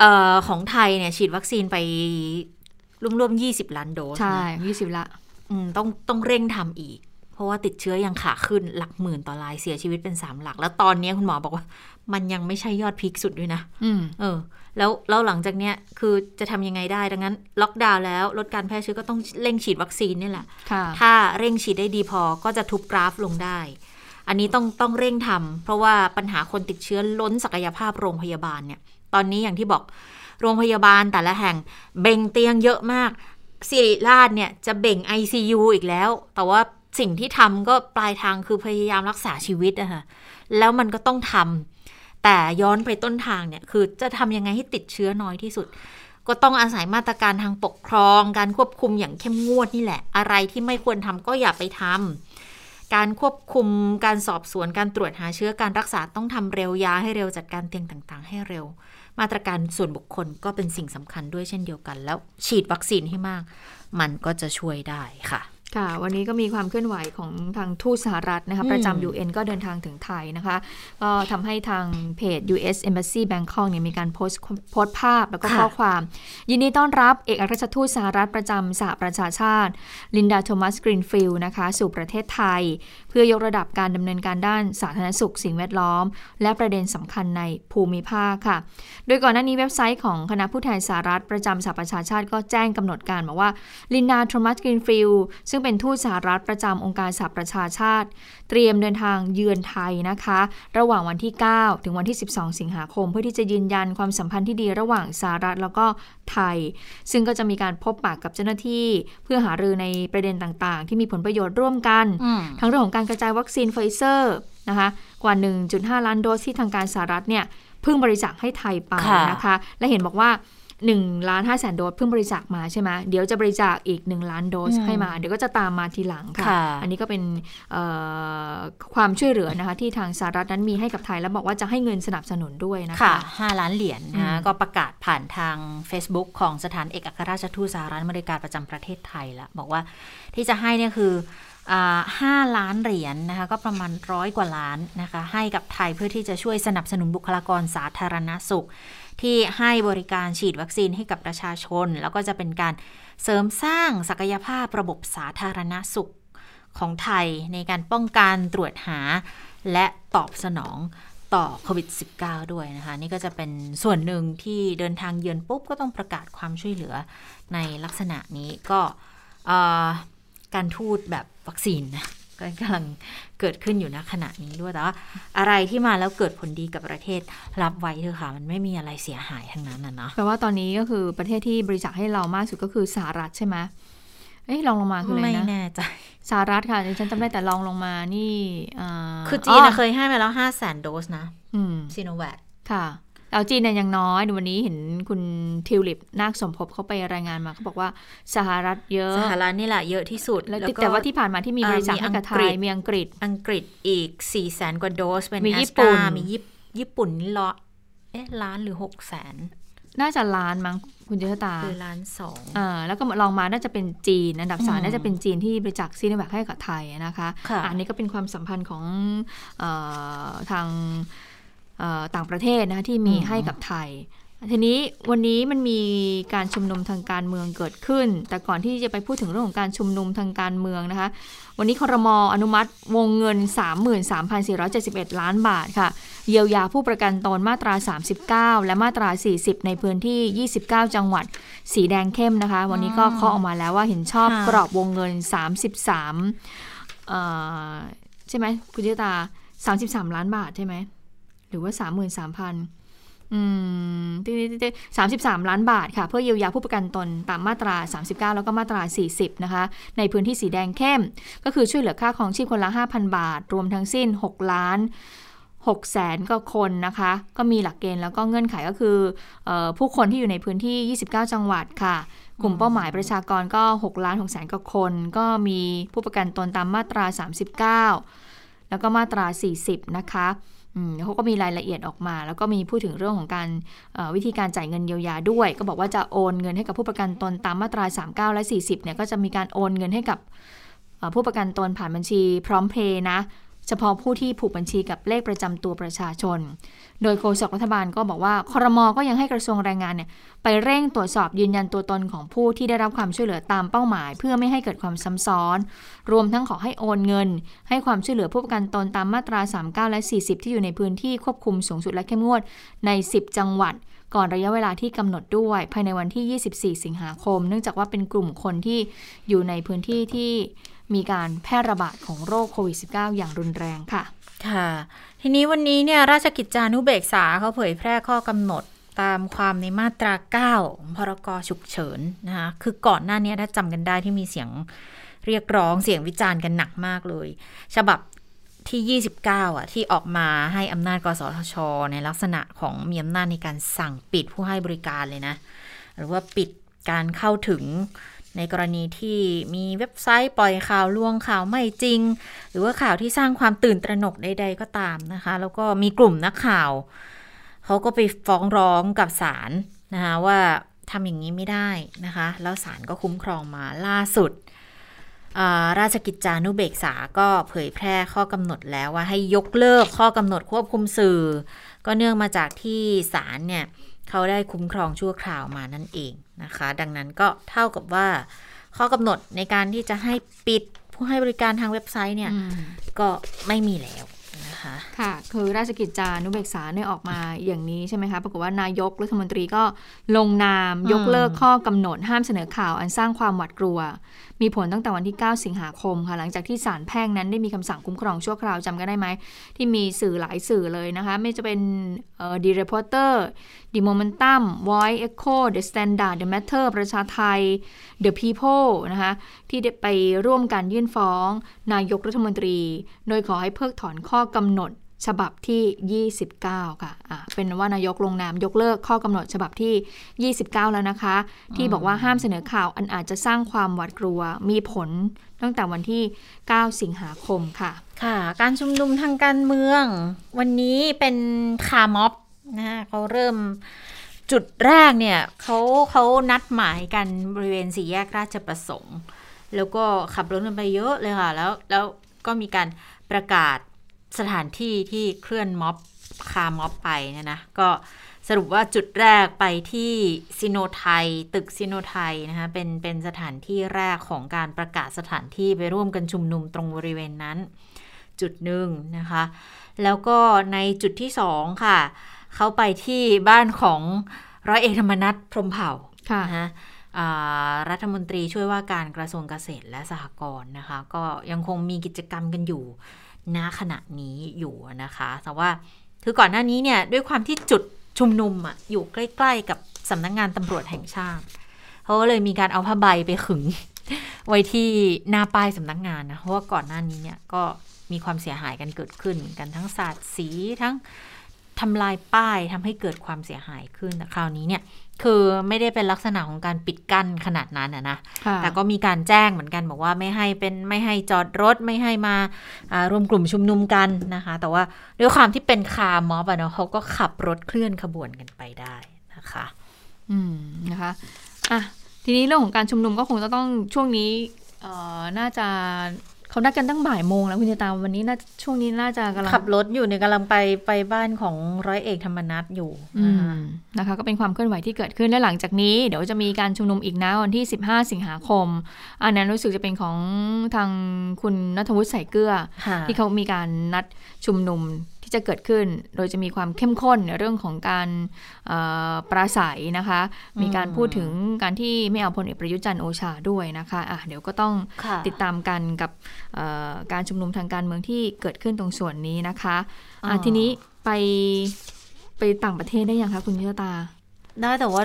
เออของไทยเนี่ยฉีดวัคซีนไปรวมๆ20 ล้านโดสใช่นะยี่สิบละอืมต้องต้องเร่งทำอีกเพราะว่าติดเชื้อยังขาขึ้นหลักหมื่นต่อรายเสียชีวิตเป็นสามหลัก แล้วตอนนี้คุณหมอบอกว่า มันยังไม่ใช่ยอดพีคสุดด้วยนะอืมเออ แล้วแล้วหลังจากเนี้ยคือจะทำยังไงได้ดังนั้น ล็อกดาวน์แล้วลดการแพร่เชื้อก็ต้องเร่งฉีดวัคซีนนี่แหละค่ะถ้าเร่งฉีดได้ดีพอก็จะทุบกราฟลงได้ อันนี้ต้องต้องเร่งทำเพราะว่าปัญหาคนติดเชื้อล้นศักยภาพโรงพยาบาลเนี่ย ตอนนี้อย่างที่บอกโรงพยาบาลแต่ละแห่งเบ่งเตียงเยอะมากสิริราชเนี่ยจะเบ่ง ICU อีกแล้ว แต่ว่าสิ่งที่ทำก็ปลายทางคือพยายามรักษาชีวิตอะค่ะแล้วมันก็ต้องทำ แต่ย้อนไปต้นทางเนี่ย คือจะทำยังไงให้ติดเชื้อน้อยที่สุด ก็ต้องอาศัยมาตรการทางปกครอง การควบคุมอย่างเข้มงวดนี่แหละ อะไรที่ไม่ควรทำก็อย่าไปทำการควบคุมการสอบสวนการตรวจหาเชื้อการรักษาต้องทำเร็วยาให้เร็วจัดการเตียงต่างๆ ให้เร็ว มาตรการส่วนบุคคลก็เป็นสิ่งสำคัญด้วยเช่นเดียวกัน แล้วฉีดวัคซีนให้มาก มันก็จะช่วยได้ค่ะ ค่ะ วันนี้ก็มีความเคลื่อนไหวของทางทูตสหรัฐนะคะอืมประจำ UN ก็เดินทางถึงไทยนะคะ ก็ทำให้ทางเพจ US Embassy Bangkok เนี่ยมีการโพสต์โพสต์ภาพแล้วก็ข้อความ ยินดีต้อนรับเอกอัครราชทูตสหรัฐประจำสหประชาชาติ ลินดาโทมัสกรีนฟิลด์นะคะ สู่ประเทศไทย เพื่อยกระดับการดำเนินการด้านสาธารณสุขสิ่งแวดล้อม และประเด็นสำคัญในภูมิภาคค่ะ โดยก่อนหน้านี้เว็บไซต์ของคณะผู้แทนสหรัฐประจำสหประชาชาติ ก็แจ้งกำหนดการบอกว่าลินดาโทมัสกรีนฟิลด์ซึ่งเป็นทูตสหรัฐประจำองค์การสหประชาชาติ เตรียมเดินทางเยือนไทยนะคะ ระหว่างวันที่ 9 ถึงวันที่ 12 สิงหาคม เพื่อที่จะยืนยันความสัมพันธ์ที่ดีระหว่างสหรัฐแล้วก็ไทย ซึ่งก็จะมีการพบปะกับเจ้าหน้าที่ เพื่อหารือในประเด็นต่างๆ ที่มีผลประโยชน์ร่วมกันอืมทั้งเรื่องของการกระจายวัคซีนไฟเซอร์นะคะกว่า 1.5 ล้านโดสที่ทางการสหรัฐเนี่ยเพิ่งบริจาคให้ไทยไปค่ะนะคะ และเห็นบอกว่า 1ล้าน5แสนโดสเพิ่งบริจาคมาใช่ไหมเดี๋ยวจะบริจาคอีก 1 ล้านโดสให้มา เดี๋ยวก็จะตามมาทีหลังค่ะค่ะอันนี้ก็เป็นเอ่อความช่วยเหลือนะคะ ที่ทางสหรัฐนั้นมีให้กับไทยแล้วบอกว่าจะให้เงินสนับสนุนด้วยนะคะค่ะ5ล้านเหรียญอืนะมก็ประกาศผ่านทาง Facebook ของสถานเอกอัครราชทูตสหรัฐอเมริกาประจำประเทศไทยแล้วบอกว่าที่จะให้เนี่ยคืออ่า5ล้านเหรียญนะคะก็ประมาณร้อยกว่าล้านนะคะให้กับไทยเพื่อที่จะช่วยสนับสนุนบุคลากรสาธารณสุข ที่ให้บริการฉีดวัคซีนให้กับประชาชน แล้วก็จะเป็นการเสริมสร้างศักยภาพระบบสาธารณสุขของไทยในการป้องกันตรวจหา และตอบสนองต่อโควิด -19 ด้วยนะคะ นี่ก็จะเป็นส่วนหนึ่งที่เดินทางเยือนปุ๊บ ก็ต้องประกาศความช่วยเหลือในลักษณะนี้ก็การทูตแบบวัคซีนนะ ก็กำลังเกิดขึ้นอยู่ณขณะนี้ด้วยแต่ว่าอะไรที่มาแล้วเกิดผลดีกับประเทศรับไว้เถอะค่ะ มันไม่มีอะไรเสียหายทั้งนั้นนะเนาะแปลว่าตอนนี้ก็คือประเทศที่บริจาคให้เรามากสุดก็คือสหรัฐใช่ไหมเอ้ยลองลงมาคืออะไรไม่นะแน่ใจสหรัฐค่ะดิฉันจำได้แต่ลองลงมานี่าคือจีนนะเคยให้มาแล้ว5 0 0 0 0 0โดสนะอืมซีโนแวคค่ะ แล้วจีนเนี่ยยังน้อยวันนี้เห็นคุณทิวลิปนาคสมภพเขาไปรายงานมาเขาบอกว่าสหรัฐเยอะ สหรัฐนี่แหละเยอะที่สุด แล้วก็แต่ว่าที่ผ่านมาที่มีเอ่อบริจาคมีให้กับไทอังกฤยษมีอังกฤษ อังกฤษอีก4ี่แสนกว่าโดส เป็นมีแอญี่สปุ่ตรานมีญี่ญี่ปุ่นนี่ละเอ๊ะล้านหรือหกแสนน่าจะล้านมั้งคุณเจษตาคือล้านสองอ่าแล้วก็ลองมาน่าจะเป็นจีนอันดับสามอืมน่าจะเป็นจีนที่บริจาคซีโนแวคให้กับไทยนะคะค่ะอันนี้ก็เป็นความสัมพันธ์ของเออทางเอ่อ ต่างประเทศนะคะที่มีอืมให้กับไทย ทีนี้วันนี้มันมีการชุมนุมทางการเมืองเกิดขึ้น แต่ก่อนที่จะไปพูดถึงเรื่องของการชุมนุมทางการเมืองนะคะ วันนี้ครมอนุมัติวงเงิน 33,471 ล้านบาทค่ะ เยียวยาผู้ประกันตนมาตรา 39 และมาตรา 40 ในพื้นที่ 29 จังหวัด สีแดงเข้มนะคะ วันนี้ก็เคาะออกมาแล้วว่าเห็นชอบค่ะกรอบวงเงิน 33เอ่อใช่ไหมคุณจิตา 33 ล้านบาทใช่ไหม หรือว่า 33,000อืมสามสิบสามล้านบาทค่ะ เพื่อเยียวยาผู้ประกันตนตามมาตรา 39 แล้วก็มาตรา 40 นะคะ ในพื้นที่สีแดงเข้ม ก็คือช่วยเหลือค่าของชีพคนละ 5,000 บาท รวมทั้งสิ้น 6 ล้าน6แสนก็คนนะคะ ก็มีหลักเกณฑ์แล้วก็เงื่อนไขก็คือออผู้คนที่อยู่ในพื้นที่ 29 จังหวัดค่ะ กลุ่มเป้าหมายประชากรก็ 6 ล้าน6แสนกว่าคน ก็มีผู้ประกันตนตามมาตรา 39 แล้วก็มาตรา 40 นะคะ เขาก็มีรายละเอียดออกมา แล้วก็มีพูดถึงเรื่องของการวิธีการจ่ายเงินเยียวยาด้วย ก็บอกว่าจะโอนเงินให้กับผู้ประกันตนตามมาตรา 39 และ 40เนี่ยก็จะมีการโอนเงินให้กับผู้ประกันตนผ่านบัญชีพร้อมเพย์นะ เฉพาะผู้ที่ผูกบัญชีกับเลขประจำตัวประชาชน โดยโฆษกรัฐบาลก็บอกว่าคอรมอก็ยังให้กระทรวงแรงงานเนี่ยไปเร่งตรวจสอบยืนยันตัวตนของผู้ที่ได้รับความช่วยเหลือตามเป้าหมาย เพื่อไม่ให้เกิดความซ้ำซ้อน รวมทั้งขอให้โอนเงิน ให้ความช่วยเหลือผู้ประกันตนตามมาตรา 39 และ 40 ที่อยู่ในพื้นที่ควบคุมสูงสุดและเข้มงวดใน 10 จังหวัดก่อนระยะเวลาที่กำหนดด้วยภายในวันที่ 24 สิงหาคม เนื่องจากว่าเป็นกลุ่มคนที่อยู่ในพื้นที่ที่ มีการแพร่ระบาดของโรคโควิด -19 อย่างรุนแรงค่ะ ค่ะ ทีนี้วันนี้เนี่ยราชกิจจานุเบกษาเขาเผยแพร่ข้อกำหนดตามความในมาตรา9พรกฉุกเฉินนะคะ คือก่อนหน้านี้ถ้าจำกันได้ที่มีเสียงเรียกร้องเสียงวิจารณ์กันหนักมากเลย ฉบับที่ 29 อะ ที่ออกมาให้อำนาจกสทช ในลักษณะของมีอำนาจในการสั่งปิดผู้ให้บริการเลยนะ หรือว่าปิดการเข้าถึง ในกรณีที่มีเว็บไซต์ปล่อยข่าวลวงข่าวไม่จริง หรือว่าข่าวที่สร้างความตื่นตระหนกใดๆก็ตามนะคะ แล้วก็มีกลุ่มนักข่าวเขาก็ไปฟ้องร้องกับศาลนะคะว่าทำอย่างนี้ไม่ได้นะคะ แล้วศาลก็คุ้มครองมาล่าสุด ราชกิจจานุเบกษาก็เผยแพร่ข้อกำหนดแล้วว่าให้ยกเลิกข้อกำหนดควบคุมสื่อ ก็เนื่องมาจากที่ศาลเนี่ย เขาได้คุ้มครองชั่วคราวมานั่นเองนะคะ ดังนั้นก็เท่ากับว่า ข้อกำหนดในการที่จะให้ปิดผู้ให้บริการทางเว็บไซต์เนี่ยก็ไม่มีแล้วนะคะค่ะคือราชกิจจานุเบกษาเนี่ยออกมาอย่างนี้ใช่ไหมคะปรากฏว่านายกรัฐมนตรีก็ลงนามยกเลิกข้อกำหนดห้ามเสนอข่าวอันสร้างความหวาดกลัว มีผลตั้งแต่วันที่ 9 สิงหาคมค่ะ หลังจากที่ศาลแพ่งนั้นได้มีคำสั่งคุ้มครองชั่วคราวจำกันได้ไหม ที่มีสื่อหลายสื่อเลยนะคะ ไม่จะเป็นเอ่อ The Reporter The Momentum Voice Echo The Standard The Matter ประชาไทย The People นะคะ ที่ได้ไปร่วมกันยื่นฟ้อง นายกรัฐมนตรี โดยขอให้เพิกถอนข้อกำหนด ฉบับที่ 29 ค่ะอะเป็นว่านายกลงนามยกเลิกข้อกำหนดฉบับที่ 29 แล้วนะคะ ที่บอกว่าห้ามเสนอข่าวอันอาจจะสร้างความหวาดกลัวมีผลตั้งแต่วันที่ 9 สิงหาคมค่ะ ค่ะ การชุมนุมทางการเมือง วันนี้เป็นคาร์ม็อบนะคะเขาเริ่มจุดแรกเนี่ยเขาเขานัดหมายกันบริเวณสี่แยกราชประสงค์ แล้วก็ขับรถกันไปเยอะเลยค่ะ แล้วแล้วก็มีการประกาศ สถานที่ที่เคลื่อนม็อบคาร์ม็อบไปเนี่ยนะก็สรุปว่าจุดแรกไปที่ซิโนไทย ตึกซิโนไทยนะคะเป็นเป็นสถานที่แรกของการประกาศสถานที่ไปร่วมกันชุมนุมตรงบริเวณนั้น จุดหนึ่งนะคะ แล้วก็ในจุดที่สองค่ะ เขาไปที่บ้านของร้อยเอกธรรมนัฐพรมเผ่าค่ะนะคะรัฐมนตรีช่วยว่าการกระทรวงเกษตรและสหกรณ์นะคะ ก็ยังคงมีกิจกรรมกันอยู่ ณขณะนี้อยู่นะคะแต่ว่าคือก่อนหน้านี้เนี่ยด้วยความที่จุดชุมนุมอะอยู่ใกล้ๆกับสำนักงงานตำรวจแห่งชาติเขาก็เลยมีการเอาผ้าใบไปขึง ไว้ที่หน้าป้ายสำนักงานนะเพราะว่าก่อนหน้านี้เนี่ยก็มีความเสียหายกันเกิดขึ้นเหมือนกันทั้งสาดสีทั้ง ทำลายป้ายทำให้เกิดความเสียหายขึ้นแต่คราวนี้เนี่ยคือไม่ได้เป็นลักษณะของการปิดกั้นขนาดนั้นอะนะค่ะแต่ก็มีการแจ้งเหมือนกันบอกว่าไม่ให้เป็นไม่ให้จอดรถไม่ให้มาอ่ารวมกลุ่มชุมนุมกันนะคะ แต่ว่าด้วยความที่เป็นคาร์ม็อบอะเนาะเขาก็ขับรถเคลื่อนขบวนกันไปได้นะคะ อืมนะคะอะทีนี้เรื่องของการชุมนุมก็คงจะต้องช่วงนี้เอ่อน่าจะ เขานัดกันตั้งบ่ายโมงแล้วคุณเจตาวันนี้น่าช่วงนี้น่าจะกำลังขับรถอยู่ในกำลังไปไปบ้านของร้อยเอกธรรมนัฐอยู่อืนะคะมนะคะ ก็เป็นความเคลื่อนไหวที่เกิดขึ้นและหลังจากนี้ เดี๋ยวจะมีการชุมนุมอีกนะวันที่ 15 สิงหาคม อันนั้นรู้สึกจะเป็นของทางคุณนัทวุฒิใส่เกลือค่ะที่เขามีการนัดชุมนุม ที่จะเกิดขึ้น โดยจะมีความเข้มข้นในเรื่องของการเอ่อปราศัยนะคะ มีการพูดถึงการที่ไม่เอาพลเอกประยุทธ์จันทร์โอชาด้วยนะคะอะเดี๋ยวก็ต้องค่ะติดตามกันกับเอ่อการชุมนุมทางการเมืองที่เกิดขึ้นตรงส่วนนี้นะคะอะอ๋อทีนี้ไปไปต่างประเทศได้ยังคะคุณยุทธตาได้แต่ว่า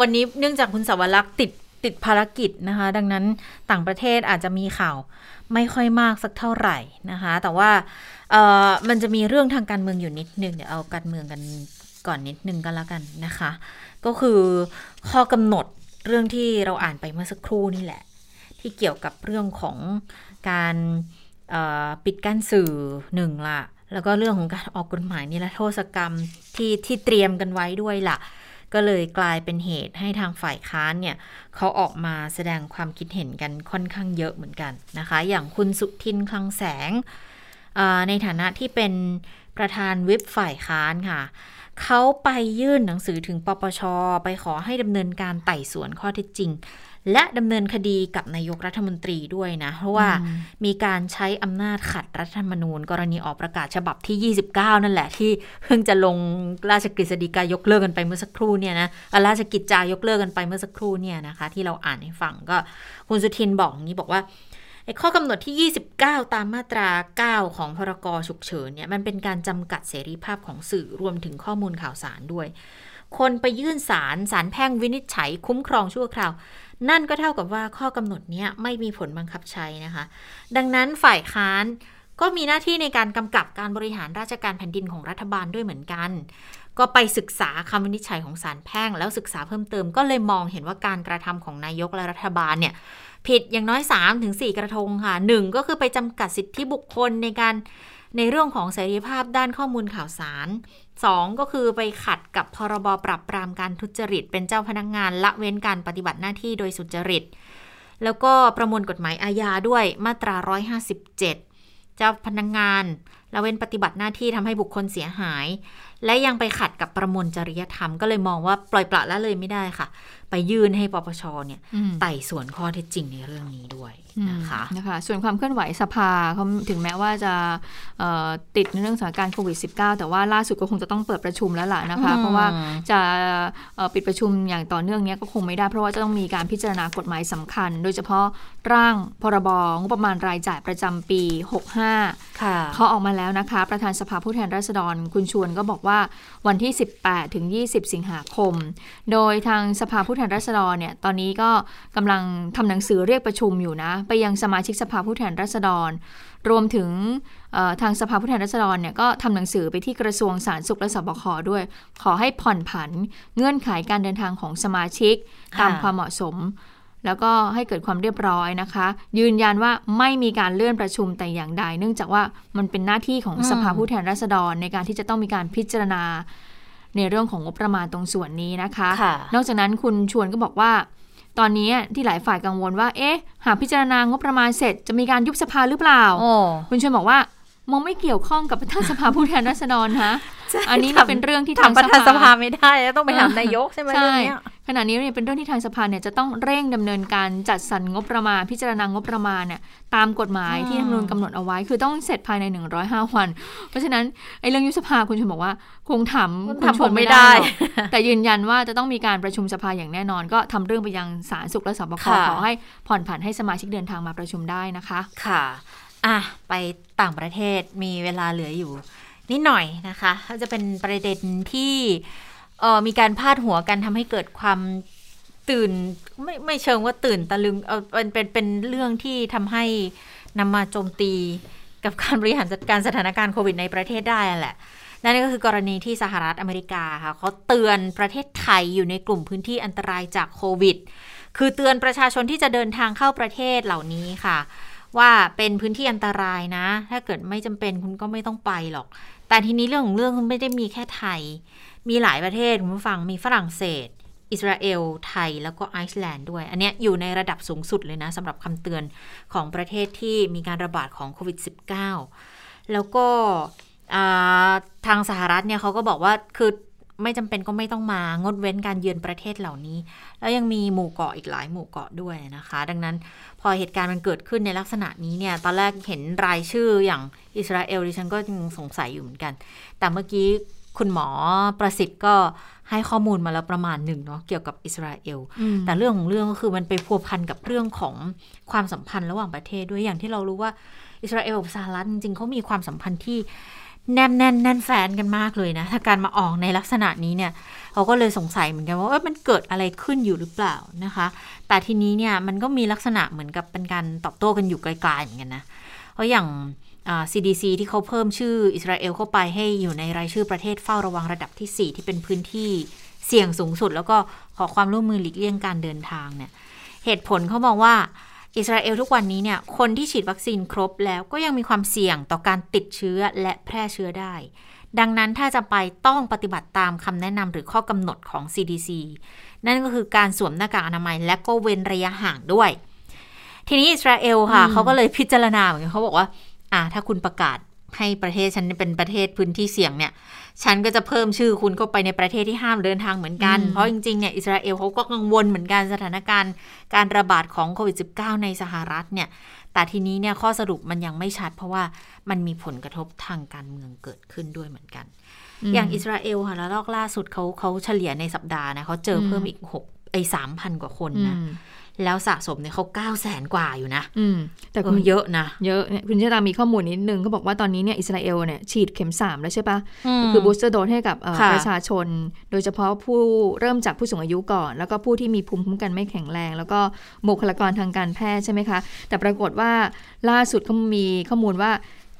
วันนี้เนื่องจากคุณสวรักษ์ติด ติดภารกิจนะคะ ดังนั้นต่างประเทศอาจจะมีข่าวไม่ค่อยมากสักเท่าไหร่นะคะ แต่ว่ามันจะมีเรื่องทางการเมืองอยู่นิดนึง เดี๋ยวเอาการเมืองกันก่อนนิดนึงก็แล้วกันนะคะ ก็คือข้อกำหนดเรื่องที่เราอ่านไปเมื่อสักครู่นี่แหละ ที่เกี่ยวกับเรื่องของการปิดกั้นสื่อหนึ่งละแล้วก็เรื่องของการออกกฎหมายนิรโทษกรรมที่ที่เตรียมกันไว้ด้วยล่ะ ก็เลยกลายเป็นเหตุให้ทางฝ่ายค้านเนี่ยเขาออกมาแสดงความคิดเห็นกันค่อนข้างเยอะเหมือนกันนะคะ อย่างคุณสุทินคลังแสง ในฐานะที่เป็นประธานวิปฝ่ายค้านค่ะเขาไปยื่นหนังสือถึงปปช ไปขอให้ดำเนินการไต่สวนข้อเท็จจริง และดำเนินคดีกับนายกรัฐมนตรีด้วยนะ เพราะว่ามีการใช้อำนาจขัดรัฐธรรมนูญ กรณีออกประกาศฉบับที่ 29 นั่นแหละที่เพิ่งจะลงราชกฤษฎีกายกเลิกกันไปเมื่อสักครู่เนี่ยนะอะราชกิจจายกเลิกกันไปเมื่อสักครู่เนี่ยนะคะ ที่เราอ่านให้ฟังก็คุณสุทินบอกอย่างนี้บอกว่าไอ้ข้อกำหนดที่ 29 ตามมาตรา 9 ของพรกฉุกเฉินเนี่ยมันเป็นการจำกัดเสรีภาพของสื่อรวมถึงข้อมูลข่าวสารด้วย คนไปยื่นสารสารแพ่งวินิจฉัย คุ้มครองชั่วคราว นั่นก็เท่ากับว่าข้อกำหนดนี้ไม่มีผลบังคับใช้นะคะ ดังนั้นฝ่ายค้านก็มีหน้าที่ในการกำกับการบริหารราชการแผ่นดินของรัฐบาลด้วยเหมือนกัน ก็ไปศึกษาคำวินิจฉัยของศาลแพ่ง แล้วศึกษาเพิ่มเติมก็เลยมองเห็นว่าการกระทำของนายกและรัฐบาลเนี่ยผิดอย่างน้อย3ถึง4กระทงค่ะ 1 ก็คือไปจำกัดสิทธิบุคคลในการในเรื่องของเสรีภาพด้านข้อมูลข่าวสาร 2 ก็คือไปขัดกับพรบปรับปรามการทุจริต เป็นเจ้าพนักงานละเว้นการปฏิบัติหน้าที่โดยสุจริต แล้วก็ประมวลกฎหมายอาญาด้วยมาตรา 157 เจ้าพนักงานละเว้นปฏิบัติหน้าที่ทำให้บุคคลเสียหาย และยังไปขัดกับประมวลจริยธรรมก็เลยมองว่าปล่อยปละละเลยไม่ได้ค่ะไปยื่นให้ปปชเนี่ยอืมไต่สวนข้อเท็จจริงในเรื่องนี้ด้วยนะคะอืมนะคะส่วนความเคลื่อนไหวสภาเขาถึงแม้ว่าจะเอ่อติดในเรื่องสถานการณ์โควิด -19 แต่ว่าล่าสุดก็คงจะต้องเปิดประชุมแล้วล่ะนะคะอืมเพราะว่าจะเอ่อปิดประชุมอย่างต่อเนื่องเนี้ยก็คงไม่ได้ เพราะว่าจะต้องมีการพิจารณากฎหมายสำคัญ โดยเฉพาะร่างพรบงบประมาณรายจ่ายประจำปี 65ค่ะเขาออกมาแล้วนะคะ ประธานสภาผู้แทนราษฎรคุณชวนก็บอกว่าวันที่ 18ถึง20 สิงหาคม โดยทางสภาผู้แทนราษฎรเนี่ยตอนนี้ก็กำลังทำหนังสือเรียกประชุมอยู่นะ ไปยังสมาชิกสภาผู้แทนราษฎร รวมถึงเอ่อทางสภาผู้แทนราษฎรเนี่ยก็ทำหนังสือไปที่กระทรวงสาธารณสุขและสบคด้วย ขอให้ผ่อนผันเงื่อนไขการเดินทางของสมาชิกค่ะตามความเหมาะสม แล้วก็ให้เกิดความเรียบร้อยนะคะ ยืนยันว่าไม่มีการเลื่อนประชุมแต่อย่างใด เนื่องจากว่ามันเป็นหน้าที่ของอืมสภาผู้แทนราษฎรในการที่จะต้องมีการพิจารณา ในเรื่องของงบประมาณตรงส่วนนี้นะคะค่ะนอกจากนั้นคุณชวนก็บอกว่า ตอนนี้ที่หลายฝ่ายกังวลว่า เอ๊ะ หากพิจารณางบประมาณเสร็จจะมีการยุบสภาหรือเปล่าโอ้คุณชวนบอกว่า มองไม่เกี่ยวข้องกับประธานสภาผู้แทนราษฎรนะอันนี้ถามเนี่ยเป็นเรื่องที่ถาทามงประธานสสภาภาไม่ได้ต้องไปถามนายกใช่ไหมใช่เรื่องเนี้ยขณะนี้เนี่ยเป็นเรื่องที่ทางสภาเนี่ยจะต้องเร่งดำเนินการจัดสรรงบประมาณ พิจารณางบประมาณเนี่ยตามกฎหมายที่รัฐธรรมนูญกำหนดเอาไว้ คือต้องเสร็จภายใน 105 วัน เพราะฉะนั้นไอ้เรื่องยุบสภาคุณชวนบอกว่า คงถามคุณถามชผวนมไม่ไม่ได้ได้หรอกแต่ยืนยันว่าจะต้องมีการประชุมสภาอย่างแน่นอน ก็ทำเรื่องไปยังสาธารณสุขและสบคค่ะขอให้ผ่อนผันให้สมาชิกเดินทางมาประชุมได้นะคะ ค่ะ อะไปต่างประเทศมีเวลาเหลืออยู่ นิดหน่อยนะคะก็จะเป็นประเด็นที่เออมีการพาดหัวกันทำให้เกิดความตื่นไม่ไม่เชิงว่าตื่นตะลึงเออเป็นเป็นเป็นเรื่องที่ทำให้นำมาโจมตีกับการบริหารจัดการสถานการณ์โควิดในประเทศได้แหละ นั่นก็คือกรณีที่สหรัฐอเมริกาค่ะเขาเตือนประเทศไทยอยู่ในกลุ่มพื้นที่อันตรายจากโควิด คือเตือนประชาชนที่จะเดินทางเข้าประเทศเหล่านี้ค่ะ ว่าเป็นพื้นที่อันตรายนะ ถ้าเกิดไม่จำเป็นคุณก็ไม่ต้องไปหรอก แต่ทีนี้เรื่องของเรื่องไม่ได้มีแค่ไทย มีหลายประเทศคุณผู้ฟังมีฝรั่งเศส อิสราเอล ไทยแล้วก็ไอซ์แลนด์ด้วย อันเนี้ยอยู่ในระดับสูงสุดเลยนะสำหรับคำเตือนของประเทศที่มีการระบาดของโควิด -19 แล้วก็ทางสหรัฐเนี่ยเขาก็บอกว่าคือ ไม่จำเป็นก็ไม่ต้องมางดเว้นการเยือนประเทศเหล่านี้ แล้วยังมีหมู่เกาะอีกหลายหมู่เกาะด้วยนะคะ ดังนั้นพอเหตุการณ์มันเกิดขึ้นในลักษณะนี้เนี่ยตอนแรกเห็นรายชื่ออย่างอิสราเอลดิฉันก็ยังสงสัยอยู่เหมือนกัน แต่เมื่อกี้คุณหมอประสิทธิ์ก็ให้ข้อมูลมาแล้วประมาณหนึ่งเนาะเกี่ยวกับอิสราเอล แต่เรื่องของเรื่องก็คือมันไปพัวพันกับเรื่องของความสัมพันธ์ระหว่างประเทศด้วยอย่างที่เรารู้ว่าอิสราเอลกับสหรัฐจริงๆเขามีความสัมพันธ์ที่ แน่นแน่นแน่นแฟนกันมากเลยนะ ถ้าการมาออกในลักษณะนี้เนี่ยเขาก็เลยสงสัยเหมือนกันว่ามันเกิดอะไรขึ้นอยู่หรือเปล่านะคะ แต่ทีนี้เนี่ยมันก็มีลักษณะเหมือนกับเป็นการตอบโต้กันอยู่ไกลๆเหมือนกันนะเพราะอย่าง CDC ที่เขาเพิ่มชื่ออิสราเอลเข้าไปให้อยู่ในรายชื่อประเทศเฝ้าระวังระดับที่ 4 ที่เป็นพื้นที่เสี่ยงสูงสุด แล้วก็ขอความร่วมมือหลีกเลี่ยงการเดินทางเนี่ยเหตุผลเขาบอกว่า อิสราเอลทุกวันนี้เนี่ยคนที่ฉีดวัคซีนครบแล้วก็ยังมีความเสี่ยงต่อการติดเชื้อและแพร่เชื้อได้ ดังนั้นถ้าจะไปต้องปฏิบัติตามคำแนะนำหรือข้อกำหนดของ CDC นั่นก็คือการสวมหน้ากากอนามัยและก็เว้นระยะห่างด้วย ทีนี้อิสราเอลค่ะเขาก็เลยพิจารณาเหมือนกันเขาบอกว่าอ่าถ้าคุณประกาศ ให้ประเทศฉันเป็นประเทศพื้นที่เสี่ยงเนี่ย ฉันก็จะเพิ่มชื่อคุณเข้าไปในประเทศที่ห้ามเดินทางเหมือนกัน เพราะจริงๆเนี่ยอิสราเอลเขาก็กังวลเหมือนกันสถานการณ์ การระบาดของโควิด -19 ในสหรัฐเนี่ย แต่ทีนี้เนี่ยข้อสรุปมันยังไม่ชัด เพราะว่ามันมีผลกระทบทางการเมืองเกิดขึ้นด้วยเหมือนกัน อย่างอิสราเอลค่ะแล้วลอกล่าสุดเขาเขาเฉลี่ยในสัปดาห์นะเขาเจอเพิ่มอีกหกไอ้สามพันกว่าคนนะ แล้วสะสมเนี่ยเขาเก้าแสนกว่าอยู่นะ อืม แต่คุณเยอะนะ เยอะเนี่ยคุณชะตามีข้อมูลนิดนึงเขาบอกว่าตอนนี้เนี่ยอิสราเอลเนี่ยฉีดเข็มสามแล้วใช่ปะคือบูสเตอร์โดสให้กับประชาชน โดยเฉพาะผู้เริ่มจากผู้สูงอายุก่อน แล้วก็ผู้ที่มีภูมิคุ้มกันไม่แข็งแรง แล้วก็บุคลากรทางการแพทย์ใช่ไหมคะ แต่ปรากฏว่าล่าสุดก็มีข้อมูลว่า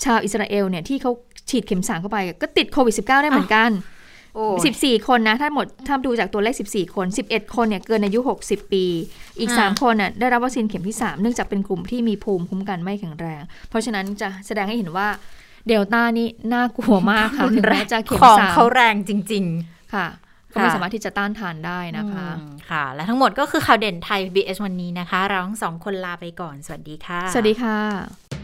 ชาวอิสราเอลเนี่ยที่เขาฉีดเข็มสามเข้าไปก็ติดโควิด -19 ได้เหมือนกัน สิบสี่คนนะ ถ้าหมดถ้าดูจากตัวเลขสิบสี่คนสิบเอ็ดคนเนี่ยเกินอายุหกสิบปี อีกสามคนน่ะได้รับวัคซีนเข็มที่สามเนื่องจากเป็นกลุ่มที่มีภูมิคุ้มกันไม่แข็งแรง เพราะฉะนั้นจะแสดงให้เห็นว่าเดลต้านี่น่ากลัวมากค่ะถึงแม้จะเข็มสามเขาแรงจริง ๆ ค่ะก็ไม่สามารถที่จะต้านทานได้นะคะ ค่ะ และทั้งหมดก็คือข่าวเด่นไทย BS วันนี้นะคะ เราทั้งสองคนลาไปก่อน สวัสดีค่ะ สวัสดีค่ะ